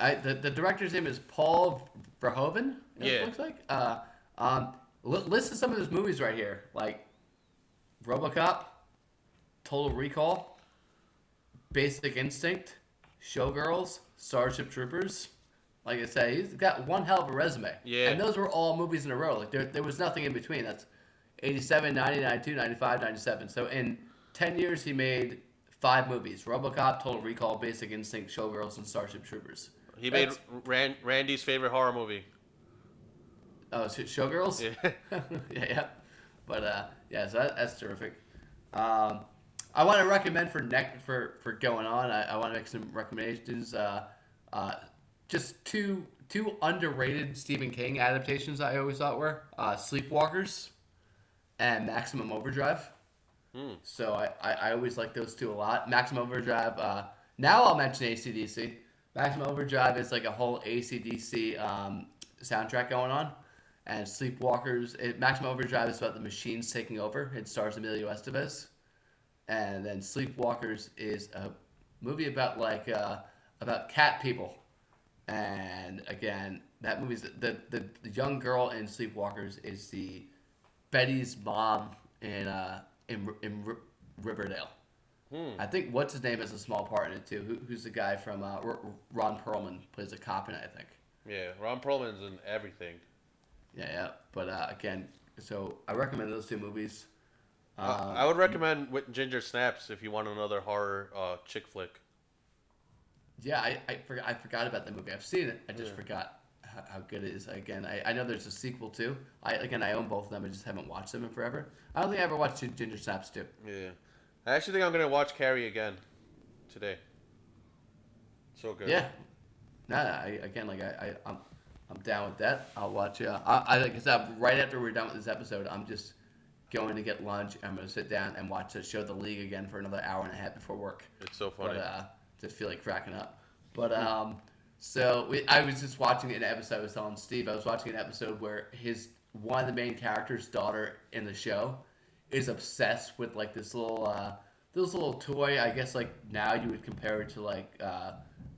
I the, the director's name is Paul Verhoeven. It Yeah. looks like. Uh, um, li- list some of his movies right here, like RoboCop, Total Recall, Basic Instinct, Showgirls, Starship Troopers. Like I said, he's got one hell of a resume. Yeah. And those were all movies in a row. Like there, there was nothing in between. That's 87, 90, 92, 95, 97. So in 10 years, he made five movies RoboCop, Total Recall, Basic Instinct, Showgirls, and Starship Troopers. He made That's- Ran- Randy's favorite horror movie. Oh, Sh- Showgirls? Yeah. yeah, yeah. But uh, yeah, so that, that's terrific. Um, I want to recommend for next for for going on. I, I want to make some recommendations. Uh, uh, just two two underrated Stephen King adaptations. I always thought were uh, Sleepwalkers and Maximum Overdrive. So I, I, I always like those two a lot. Maximum Overdrive. Uh, now I'll mention ACDC. Maximum Overdrive is like a whole ACDC um, soundtrack going on. And Sleepwalkers. It, Maximum Overdrive is about the machines taking over. It stars Emilio Estevez. And then Sleepwalkers is a movie about like uh, about cat people. And again, that movie's the, the the young girl in Sleepwalkers is the Betty's mom in uh in in R- Riverdale. I think what's his name is a small part in it too. Who, who's the guy from uh, R- Ron Perlman plays a cop in it, I think. Yeah, Ron Perlman's in everything. Yeah, yeah. But uh, again, so I recommend those two movies. Uh, I would recommend with Ginger Snaps if you want another horror uh, chick flick. Yeah, I, I forgot I forgot about that movie. I've seen it. I just Yeah. forgot how, how good it is. Again, I, I know there's a sequel too. I again I own both of them. I just haven't watched them in forever. I don't think I ever watched Ginger Snaps too. Yeah, I actually think I'm gonna watch Carrie again today. So good. Yeah. No, no, I, again, like I, I, I'm, I'm down with that. I'll watch. Uh, I, I like I said, right after we're done with this episode, I'm just going to get lunch. I'm gonna sit down and watch the show The League again for another hour and a half before work. It's so funny. But uh, just feel like cracking up. But um, so we, I was just watching an episode. I was telling Steve I was watching an episode where his one of the main characters' daughter in the show is obsessed with like this little uh, this little toy. I guess like now you would compare it to like uh,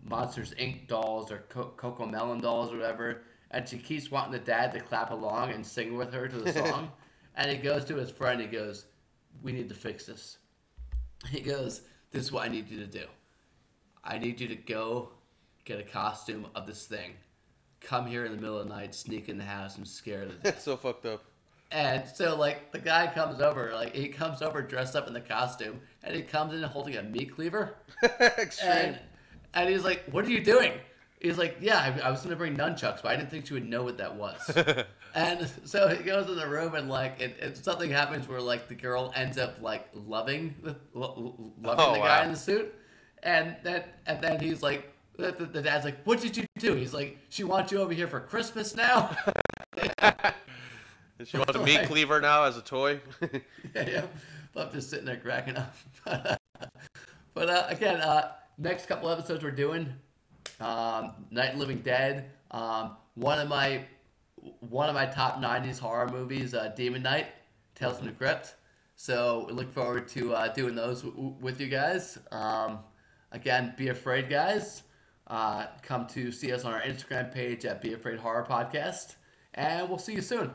Monsters Inc. dolls or Co- CoComelon dolls or whatever. And she keeps wanting the dad to clap along and sing with her to the song. and he goes to his friend. He goes, "We need to fix this." He goes, "This is what I need you to do." I need you to go get a costume of this thing. Come here in the middle of the night, sneak in the house, and scare the. It's so fucked up. And so, like, the guy comes over, like, he comes over dressed up in the costume, and he comes in holding a meat cleaver. Extreme. And, and he's like, What are you doing? He's like, Yeah, I, I was going to bring nunchucks, but I didn't think you would know what that was. and so he goes in the room, and, like, it, it, something happens where, like, the girl ends up, like, loving the, lo- loving Oh, the guy wow. in the suit. And then, and then he's like, the, the, the dad's like, What did you do? He's like, She wants you over here for Christmas now? She wants a meat cleaver now as a toy. yeah, yeah. But I'm just sitting there cracking up. but uh, again, uh, next couple episodes we're doing um, Night Living Dead. Um, one of my one of my top '90s horror movies, uh, Demon Knight, Tales from the Crypt. So we look forward to uh, doing those w- w- with you guys. Um, again, be afraid, guys. Uh, come to see us on our Instagram page at Be Afraid Horror Podcast, and we'll see you soon.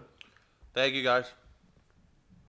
Thank you guys.